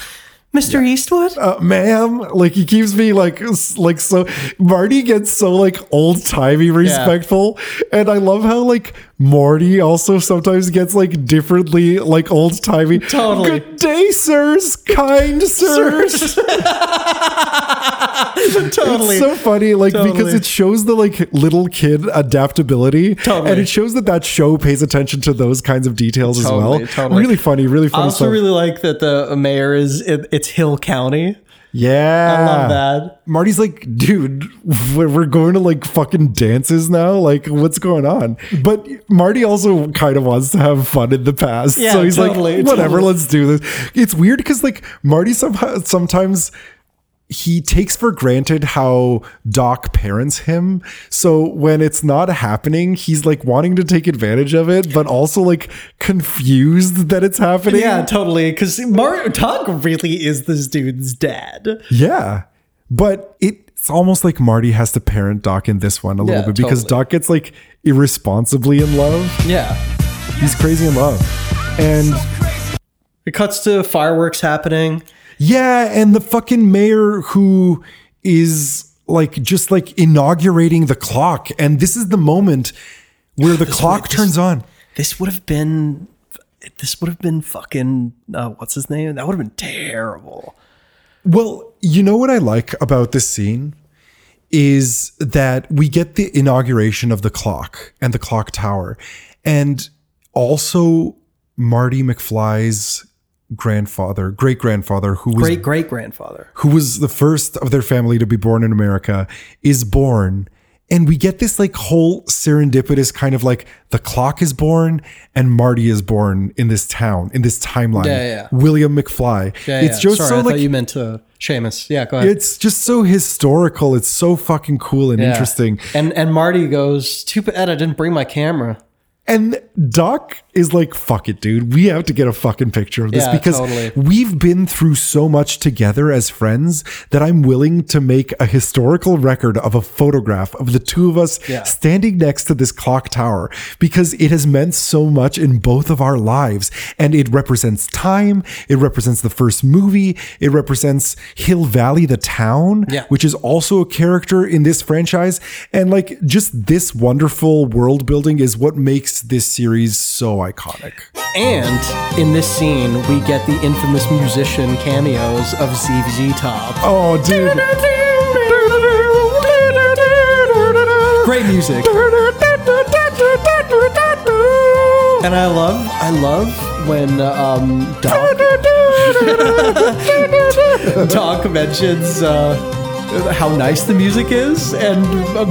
Mr. Eastwood?
uh, ma'am like he keeps me like like so marty gets so like old-timey respectful and i love how like morty also sometimes gets like differently like old-timey
Totally.
good day sirs kind sirs
totally.
it's so funny like because it shows the like little kid adaptability
Totally.
and it shows that that show pays attention to those kinds of details as well
totally.
really funny really
I
funny
also
stuff
really like that the mayor is it, it's Hill County.
Yeah.
I love that.
Marty's like, dude, we're going to like fucking dances now. Like, what's going on? But Marty also kind of wants to have fun in the past.
Yeah,
so he's
totally,
like, whatever,
totally.
let's do this. It's weird because like Marty somehow sometimes he takes for granted how Doc parents him. So when it's not happening, he's like wanting to take advantage of it, but also like confused that it's happening.
Yeah, totally. Because Mar- Doc really is this dude's dad.
Yeah. But it's almost like Marty has to parent Doc in this one a little
Yeah,
bit because
totally.
Doc gets like irresponsibly in love.
Yeah.
He's crazy in love. And
It cuts to fireworks happening.
Yeah, and the fucking mayor who is like just like inaugurating the clock. And this is the moment where the clock
this-
turns on.
This would have been. This would have been fucking. Uh, what's his name? That would have been terrible.
Well, you know what I like about this scene is that we get the inauguration of the clock and the clock tower, and also Marty McFly's grandfather, great grandfather, who was
Great great grandfather.
who was the first of their family to be born in America, is born. And we get this like whole serendipitous kind of like the clock is born and Marty is born in this town, in this timeline.
Yeah, yeah.
William McFly.
Yeah,
it's
yeah.
just
Sorry,
so
I
like
thought you meant to Seamus. Yeah, go ahead.
it's just so historical. It's so fucking cool and
Yeah.
interesting.
And and Marty goes, "Too bad I didn't bring my camera."
And Doc is like, fuck it, dude. We have to get a fucking picture of this
Yeah,
because
totally.
we've been through so much together as friends that I'm willing to make a historical record of a photograph of the two of us
Yeah.
standing next to this clock tower because it has meant so much in both of our lives. And it represents time, it represents the first movie, it represents Hill Valley, the town,
Yeah.
which is also a character in this franchise. And like just this wonderful world building is what makes this series so iconic.
And in this scene, we get the infamous musician cameos of ZZ Top.
Oh, dude.
Great music. And I love, I love when um, Doc, Doc mentions uh, how nice the music is, and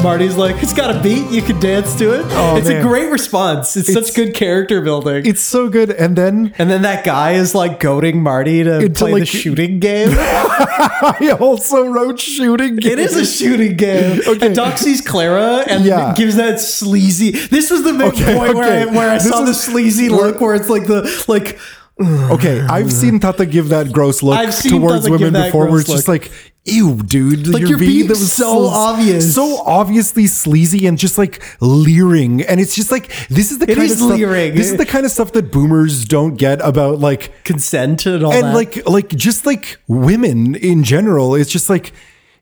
Marty's like, "It's got a beat, you can dance to it."
Oh,
it's
man.
a great response. It's,
It's-
such good character building.
It's so good. And then
and then that guy is like goading Marty to play the
like-
shooting game.
I also wrote shooting. Game.
It is a shooting game.
Okay.
And Doc sees Clara and
Yeah.
gives that sleazy. This was the
Okay,
point where I, where I
This
saw the sleazy look, where it's like the like.
Okay, I've seen Tata give that gross look towards women before, where it's just like, ew, dude,
Like, you're being
that
so obvious.
so obviously sleazy and just like leering, and it's just like this is the
It
kind
is
of stuff,
leering.
This is the kind of stuff that boomers don't get about like
consent and all
and
that.
like like just like women in general. It's just like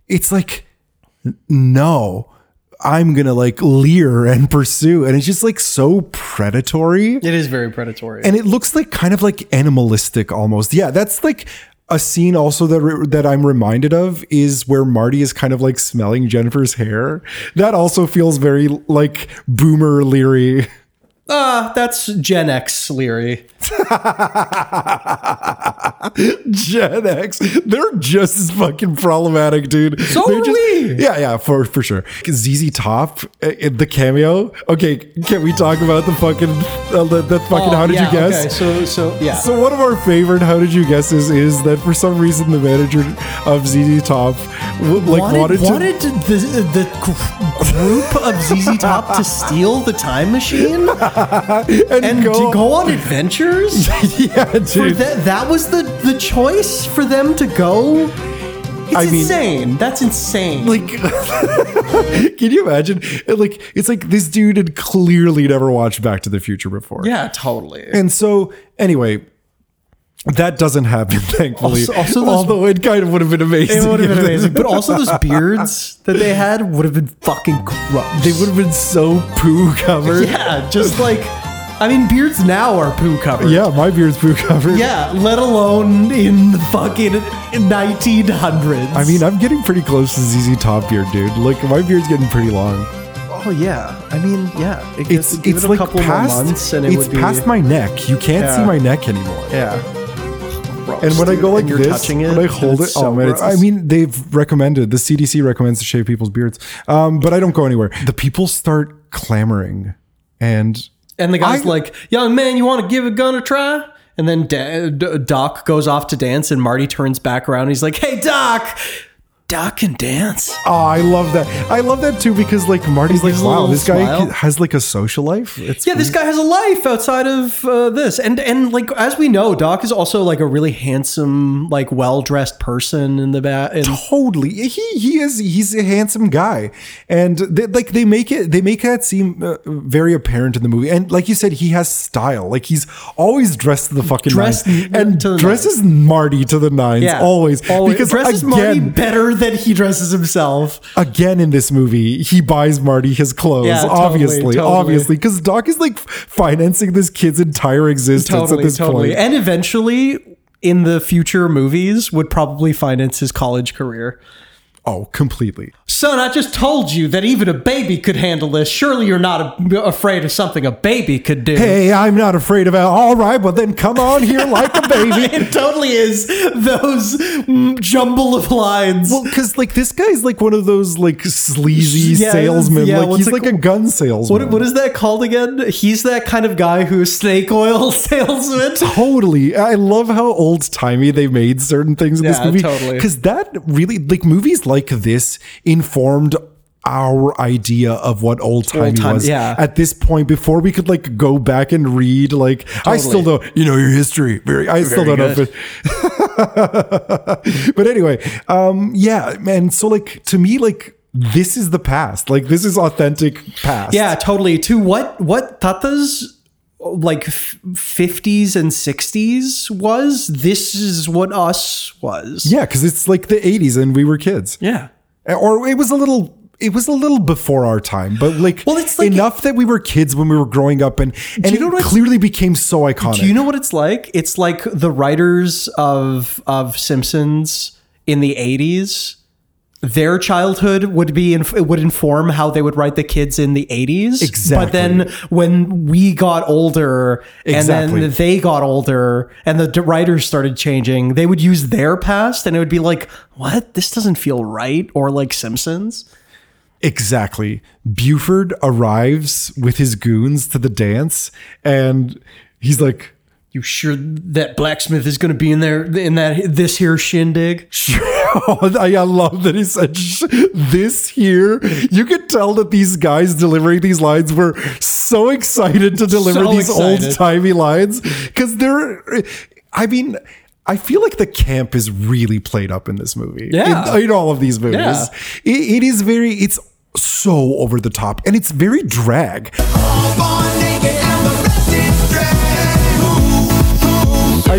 it's like no. I'm gonna like leer and pursue, and it's just like so predatory.
it is very predatory.
and it looks like kind of like animalistic almost yeah that's like a scene also that re- that I'm reminded of is where Marty is kind of like smelling Jennifer's hair. That also feels very like boomer leery.
Ah, that's Gen X leery.
Gen X, they're just as fucking problematic, dude.
So
They're
are
just,
we.
Yeah, yeah, for for sure. ZZ Top, uh, the cameo. Okay, can we talk about the fucking uh, the, the fucking?
Oh,
how did
yeah,
you guess?
Okay, so so yeah.
So one of our favorite "How did you guesses" is that for some reason the manager of ZZ Top like wanted,
wanted,
to.
the the group of ZZ Top to steal the time machine
and,
and
go,
to go on adventures.
yeah, dude.
that, that was the the choice for them to go. It's
I mean-
insane. That's insane.
like, can you imagine? Like, it's like this dude had clearly never watched Back to the Future before.
yeah, totally.
And so, anyway, that doesn't happen, thankfully.
Also- also those-
although it kind of would have been amazing.
It would have been amazing. But also those beards that they had would have been fucking gross.
They would have been so poo covered.
Yeah, just like I mean beards now are poo covered.
Yeah, my beard's poo covered.
Yeah, let alone in the fucking 1900s.
I mean, I'm getting pretty close to ZZ Top beard, dude. Like, my beard's getting pretty long.
oh yeah. I mean, yeah. It
It's it's
it a
like
couple
past,
more months and it
it's
would be
past my neck. You can't
Yeah.
see my neck anymore.
yeah. Gross,
And when I go like
And you're
this,
touching it,
when I hold it,
so
oh man, it's, I mean, they've recommended the CDC recommends to shave people's beards, um, but I don't go anywhere. The people start clamoring, and
And the guy's
I-
like, "Young man, you want to give a gun a try?" And then Da- D- Doc goes off to dance, and Marty turns back around. And he's like, "Hey, Doc, Doc and dance."
oh, I love that. I love that too because like Marty's like, wow, this guy
smile.
has like a social life. It's
Yeah, this guy has a life outside of uh, this, and and like as we know, Doc is also like a really handsome, like well dressed person in the back.
totally he he is he's a handsome guy and they, like they make it they make that seem uh, very apparent in the movie and like you said he has style like he's always dressed to the fucking
Dressed
nines and dresses marty to the nines
Yeah,
always,
always
because
dresses
again
Marty better than he dresses himself.
again in this movie he buys marty his clothes
Yeah,
obviously
totally.
obviously because doc is like financing this kid's entire existence at this
totally,
point
and eventually. In the future movies, would probably finance his college career.
Oh completely
Son, I just told you that even a baby could handle this. Surely you're not a- afraid of something a baby could do.
hey i'm not afraid of it all right well then come on here like a baby
it totally is those jumble of lines.
Well, because like this guy's like one of those like sleazy
Yeah,
salesmen.
yeah,
like
what's
he's
it
like a
called?
gun salesman.
What, what is that called again? He's that kind of guy who's snake oil salesman.
Totally. I love how old timey they made certain things in this
Yeah,
movie.
totally.
Because that really, like, movies like this informed our idea of what old timey
Old-time-
was
yeah.
at this point before we could like go back and read like I still don't you know your history very I still
Very
don't know if it but anyway um yeah man so like to me like this is the past like this is authentic past
Yeah, totally. To what what Tata's like f- 50s and 60s was, this is what us was.
yeah because it's like the 80s and we were kids
Yeah.
or it was a little it was a little before our time but like,
Well, it's like-
enough that we were kids when we were growing up and and
you
it
know it's-
clearly became so iconic
Do you know what it's like? It's like the writers of of Simpsons in the 80s. Their childhood would be inf- would inform how they would write the kids in the 80s.
Exactly.
But then when we got older and then they got older and the writers started changing, they would use their past and it would be like, "What? This doesn't feel right." Or like Simpsons.
Exactly. Buford arrives with his goons to the dance, and he's like,
You sure that blacksmith is going to be in there in that this here shindig?
oh, I I love that he said "Sh- this here. You could tell that these guys delivering these lines were so excited to deliver
So
these old timey lines because they're, I mean, I feel like the camp is really played up in this movie.
Yeah.
In, in all of these movies.
Yeah.
It- it is very, it's so over the top and it's very drag.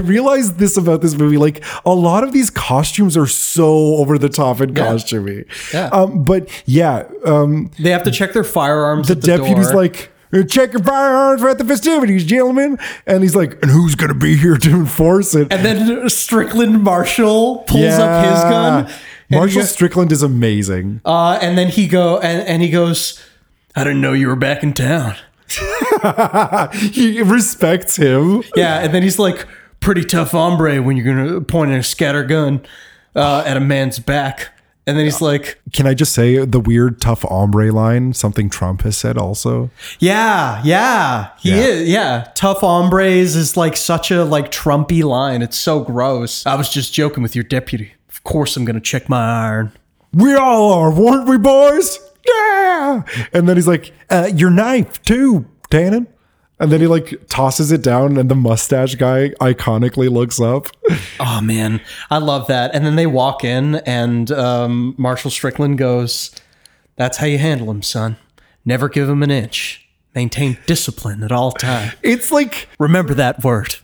Realized this about this movie. Like a lot of these costumes are so over the top and costumey.
Yeah.
Um, but yeah, um,
They have to check their firearms.
the,
the
deputy's
door.
like, "Uh, check your firearms for at the festivities, gentlemen. And he's like, and who's going to be here to enforce it?
And then Strickland Marshall pulls up his gun.
Marshall Strickland is amazing.
uh, and then he go and, and he goes, I didn't know you were back in town.
he respects him.
Yeah, and then he's like, pretty tough hombre when you're gonna point a scatter gun uh, at a man's back. And then he's like,
Can I just say the weird tough ombre line? Something Trump has said also.
Yeah, yeah, he
Yeah.
is. Yeah, tough hombres is like such a like Trumpy line. It's so gross. I was just joking with your deputy. Of course, I'm gonna check my iron.
We all are, weren't we, boys? Yeah. And then he's like, uh, your knife too, Tannen. And then he like tosses it down, and the mustache guy iconically looks up.
Oh man, I love that. And then they walk in, and um, Marshall Strickland goes, "That's how you handle him, son. Never give him an inch. Maintain discipline at all times.
It's like
remember that word,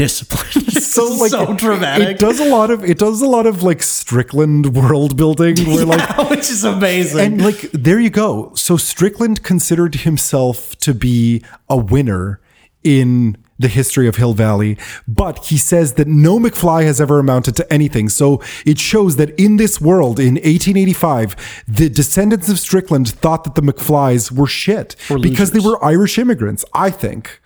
discipline.
so like
so
it-
dramatic.
It does a lot of it does a lot of like Strickland world building where like
which is amazing.
and like there you go. So Strickland considered himself to be a winner in the history of Hill Valley, but he says that no McFly has ever amounted to anything. So it shows that in this world, in 1885, the descendants of Strickland thought that the McFlys were shit because they were Irish immigrants. I think.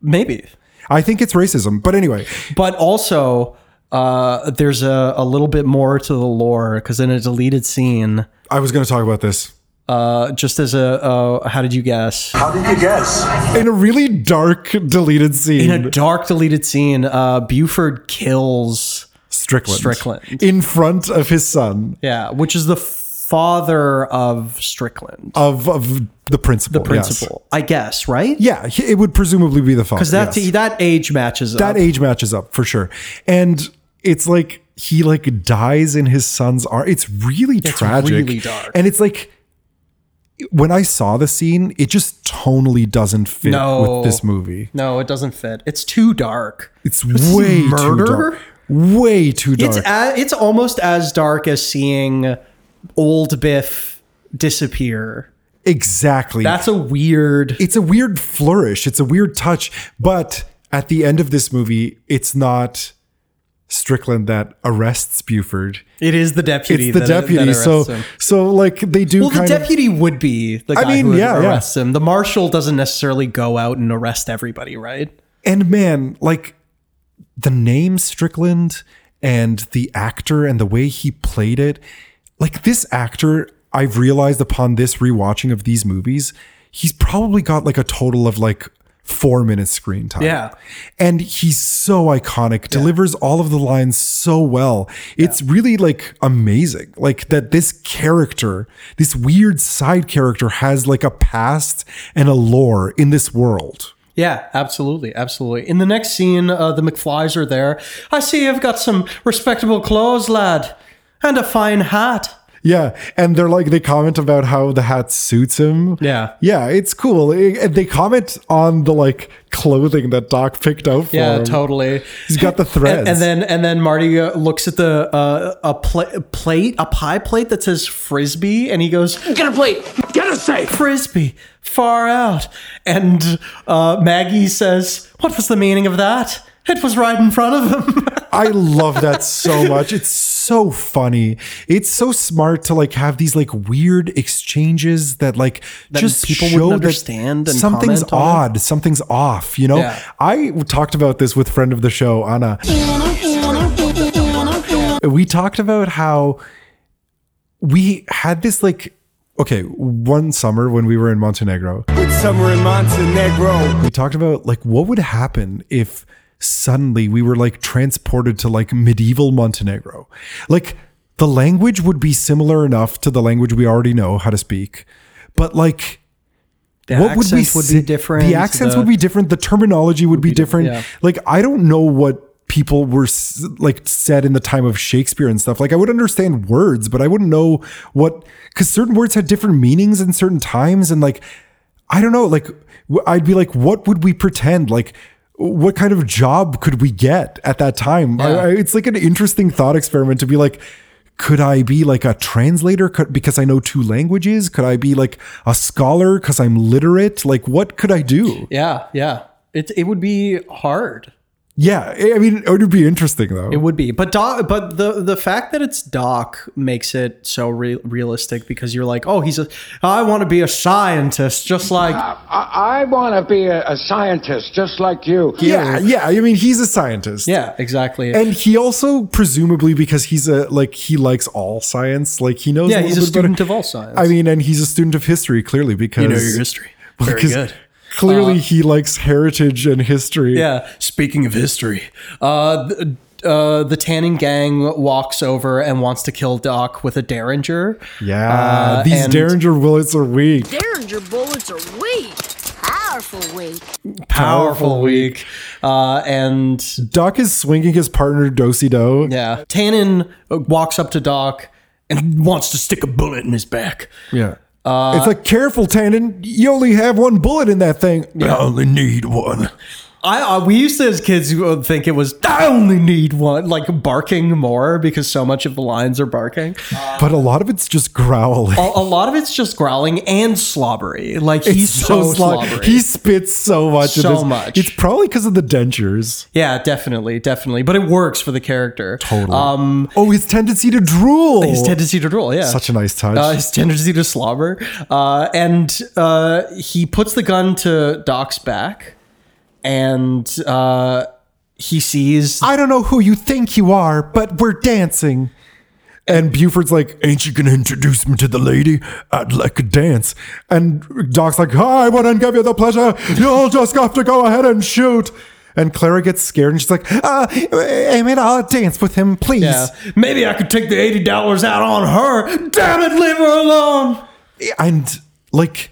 Maybe.
I think it's racism. But anyway,
But also, uh, there's a, a little bit more to the lore because in a deleted scene,
I was going to talk about this.
uh, just as a, uh, how did you guess?
How did you guess? In a really dark deleted scene.
In a dark deleted scene, uh, Buford kills
Strickland.
Strickland.
In front of his son.
Yeah, which is the father of Strickland,
Of, of the principal.
the
yes.
principal, I guess, right?
Yeah, it would presumably be the father.
Because that
yes.
that age matches
that
up.
age matches up for sure. And it's like he like dies in his son's arm. It's really
It's
tragic.
really dark.
And it's like when I saw the scene, it just tonally doesn't fit
No.
with this movie.
No, it doesn't fit. It's too dark.
It's way too dark. Way too dark.
It's a, it's almost as dark as seeing old Biff disappear.
exactly.
That's a weird.
it's a weird flourish. It's a weird touch. But at the end of this movie, it's not Strickland that arrests Buford.
It is the deputy.
It's the
that-
deputy.
that
so
him.
so like they do
well, the
kind of
deputy would be the
I mean,
who
yeah, yeah.
arrests him. The marshal doesn't necessarily go out and arrest everybody, right?
And man, like the name Strickland and the actor and the way he played it, like this actor, I've realized upon this rewatching of these movies, he's probably got like a total of like four minutes screen time.
Yeah.
And he's so iconic, delivers all of the lines so well. It's really like amazing. Like that this character, this weird side character has like a past and a lore in this world.
Yeah, absolutely, absolutely. In the next scene, uh, the McFlys are there. I see you've got some respectable clothes, lad, and a fine hat.
Yeah, and they're like they comment about how the hat suits him.
Yeah.
yeah, it's cool. And they comment on the like clothing that Doc picked out for
Yeah,
him.
totally.
He's got the threads.
And, and then and then Marty uh, looks at the uh, a pla- plate, a pie plate that says frisbee, and he goes,
Get a plate. Get a safe.
"Frisbee, far out." And uh, Maggie says, "What was the meaning of that?" It was right in front of him.
I love that so much. It's so funny. It's so smart to like have these like weird exchanges that like
That
just
people
show
wouldn't
that
understand and
something's
comment on
odd, something's off. You know,
Yeah.
I talked about this with friend of the show Anna. We talked about how we had this like okay one summer when we were in Montenegro.
Summer in Montenegro.
We talked about like what would happen if suddenly we were like transported to like medieval Montenegro. Like the language would be similar enough to the language we already know how to speak, but like
The accents would be
say-
different,
The accents
the-
would be different. The terminology would, be, different.
yeah.
Like I don't know what people were s- like said in the time of Shakespeare and stuff. Like I would understand words, but I wouldn't know what because certain words had different meanings in certain times, and like I don't know. Like I'd be like, what would we pretend? Like what kind of job could we get at that time?
Yeah.
I, it's like an interesting thought experiment to be like. Could I be like a translator could, because I know two languages? Could I be like a scholar because I'm literate? Like, what could I do?
yeah, yeah. It it would be hard.
Yeah, I mean, it would be interesting though.
It would be, but Doc, but the the fact that it's Doc makes it so re- realistic because you're like, oh, he's a, I want to be a scientist, just like
I, I want to be a, a scientist just like you.
yeah, yeah. I mean, he's a scientist.
yeah, exactly.
And he also, presumably, because he's a like he likes all science, like he knows.
yeah,
little
he's a
bit
student
it.
of all science.
I mean, and he's a student of history, clearly, because
you know your history very
because
good.
Clearly,
Uh,
he likes heritage and history.
Yeah. Speaking of history, uh, th- uh, the Tannen gang walks over and wants to kill Doc with a derringer.
yeah.
Uh,
these Derringer bullets are weak.
Derringer bullets are weak. Powerful weak.
Powerful weak. Uh, and
Doc is swinging his partner Dosey Do.
yeah, Tannen uh, walks up to Doc and wants to stick a bullet in his back.
Yeah.
Uh,
it's like careful, Tannen. You only have one bullet in that thing. I only need one.
I, I we used to as kids uh, think it was I only need one, like barking more because so much of the lines are barking.
But a lot of it's just growling.
A, a lot of it's just growling and slobbery. Like he's
It's
so,
slo-
slobbery.
He spits so much.
So much.
It's probably because of the dentures.
yeah, definitely, definitely. But it works for the character.
Totally.
Um,
oh, his tendency to drool.
his tendency to drool. Yeah,
Such a nice touch.
uh, his tendency to slobber, uh, and uh, he puts the gun to Doc's back, and uh, he sees.
I don't know who you think you are, but we're dancing. And Buford's like, Ain't you gonna introduce me to the lady? I'd like a dance. And Doc's like, hi, I wouldn't give you the pleasure. You'll just have to go ahead and shoot. And Clara gets scared and she's like, uh, Emmett, I'll dance with him, please.
Yeah, maybe I could take the eighty dollars out on her. Damn it, leave her alone.
And like,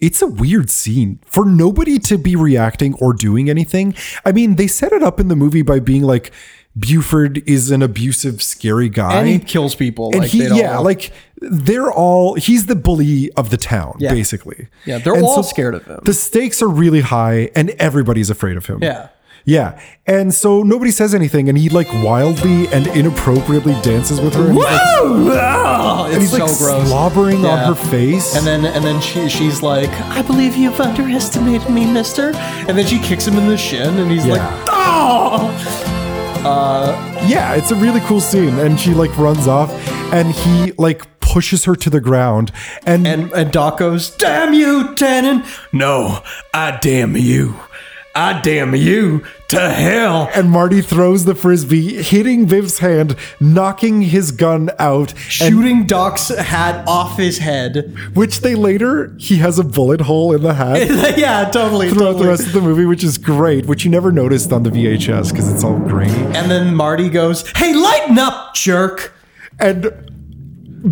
it's a weird scene for nobody to be reacting or doing anything. I mean, they set it up in the movie by being like, Buford is an abusive, scary guy.
And he kills people.
and
like,
he yeah like they're all he's the bully of the town
Yeah.
basically
Yeah, they're
And
all scared of him.
the stakes are really high and everybody's afraid of him
Yeah.
Yeah and so nobody says anything and he like wildly and inappropriately dances with her and he's like,
Oh,
and he's
so
like
gross.
slobbering
Yeah.
on her face
And then and then she she's like, I believe you've underestimated me, mister. And then she kicks him in the shin and he's like,
Yeah.
Oh uh,
yeah it's a really cool scene and she like runs off and he like pushes her to the ground and
and, and Doc goes, Damn you, Tannen. No, I damn you. I damn you
To hell.
And Marty throws the frisbee, hitting Biff's hand, knocking his gun out, and-
Shooting Doc's hat off his head.
which they later he has a bullet hole in the hat.
yeah, totally.
Throughout
totally.
the rest of the movie, which is great, which you never noticed on the VHS because it's all grainy.
and then Marty goes, "Hey, lighten up, jerk!"
And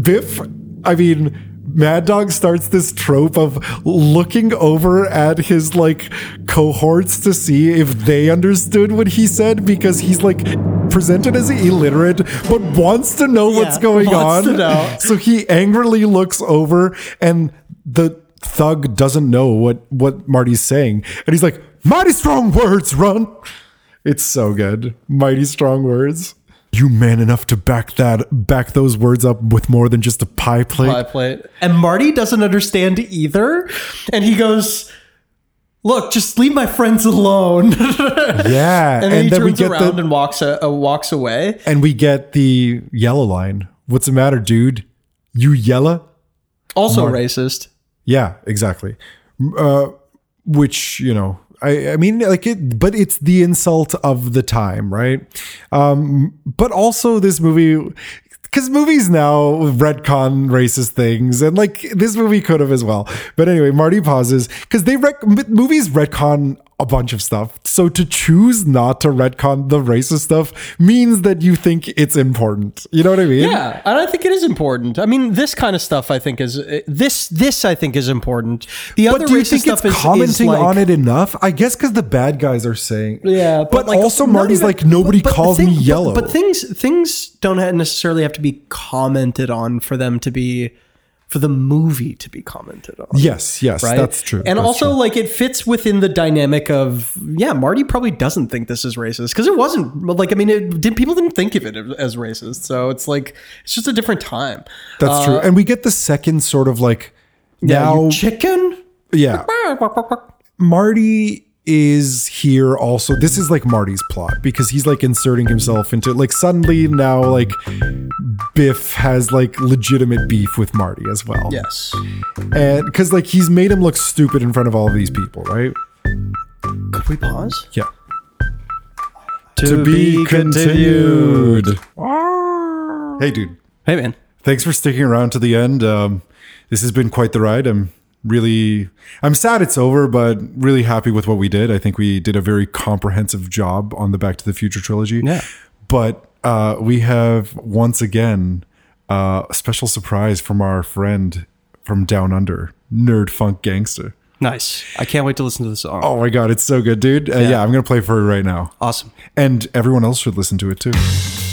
Biff, I mean, Mad Dog starts this trope of looking over at his like cohorts to see if they understood what he said because he's like presented as illiterate but wants to know what's going on. So he angrily looks over and the thug doesn't know what what Marty's saying. And he's like, "Mighty strong words, run." It's so good. Mighty strong words. You man enough to back that back those words up with more than just a pie plate.
Pie plate. And Marty doesn't understand either, and he goes. Look, just leave my friends alone.
Yeah,
and then
and
he
then we
turns
get
around
the-
and walks uh, uh, walks away.
And we get the yellow line. What's the matter, dude? You yella?
Also
Mar-
racist.
Yeah, exactly. Uh, which you know, I, I mean, like it, but it's the insult of the time, right? Um, but also this movie. Because movies now retcon racist things, and like this movie could have as well. But anyway, Marty pauses because they rec- movies retcon a bunch of stuff. So to choose not to retcon the racist stuff means that you think it's important. You know what I mean?
Yeah, and I think it is important. I mean, this kind of stuff I think is this this I think is important. The other
But do you think
stuff
it's
is
commenting
is like,
on it enough? I guess because the bad guys are saying.
Yeah,
but,
like,
also Marty's
even-
like nobody
but- but
calls
thing-
me yellow.
But, things things don't necessarily have to be commented on for them to be for the movie to be commented on.
yes, yes,
Right,
that's true.
and
that's
also
true.
like it fits within the dynamic of yeah, Marty probably doesn't think this is racist because it wasn't like I mean, it, did people didn't think of it as racist, so it's like it's just a different time.
that's
Uh,
true. And we get the second sort of like
Yeah,
now.
you chicken.
yeah, Marty is here also. This is like Marty's plot because he's like inserting himself into like suddenly now like Biff has like legitimate beef with Marty as well.
Yes.
and because like he's made him look stupid in front of all of these people, right?
Could we pause?
Yeah.
To be continued.
Hey, dude.
Hey, man.
Thanks for sticking around to the end. Um, this has been quite the ride. I'm really, I'm sad it's over, but really happy with what we did. I think we did a very comprehensive job on the Back to the Future trilogy.
Yeah.
But uh, we have once again uh, a special surprise from our friend from Down Under, Nerd Funk Gangster.
Nice. I can't wait to listen to the song.
Oh my god, it's so good, dude. Uh, yeah.
Yeah.
I'm gonna play for it right now.
Awesome.
And everyone else should listen to it too.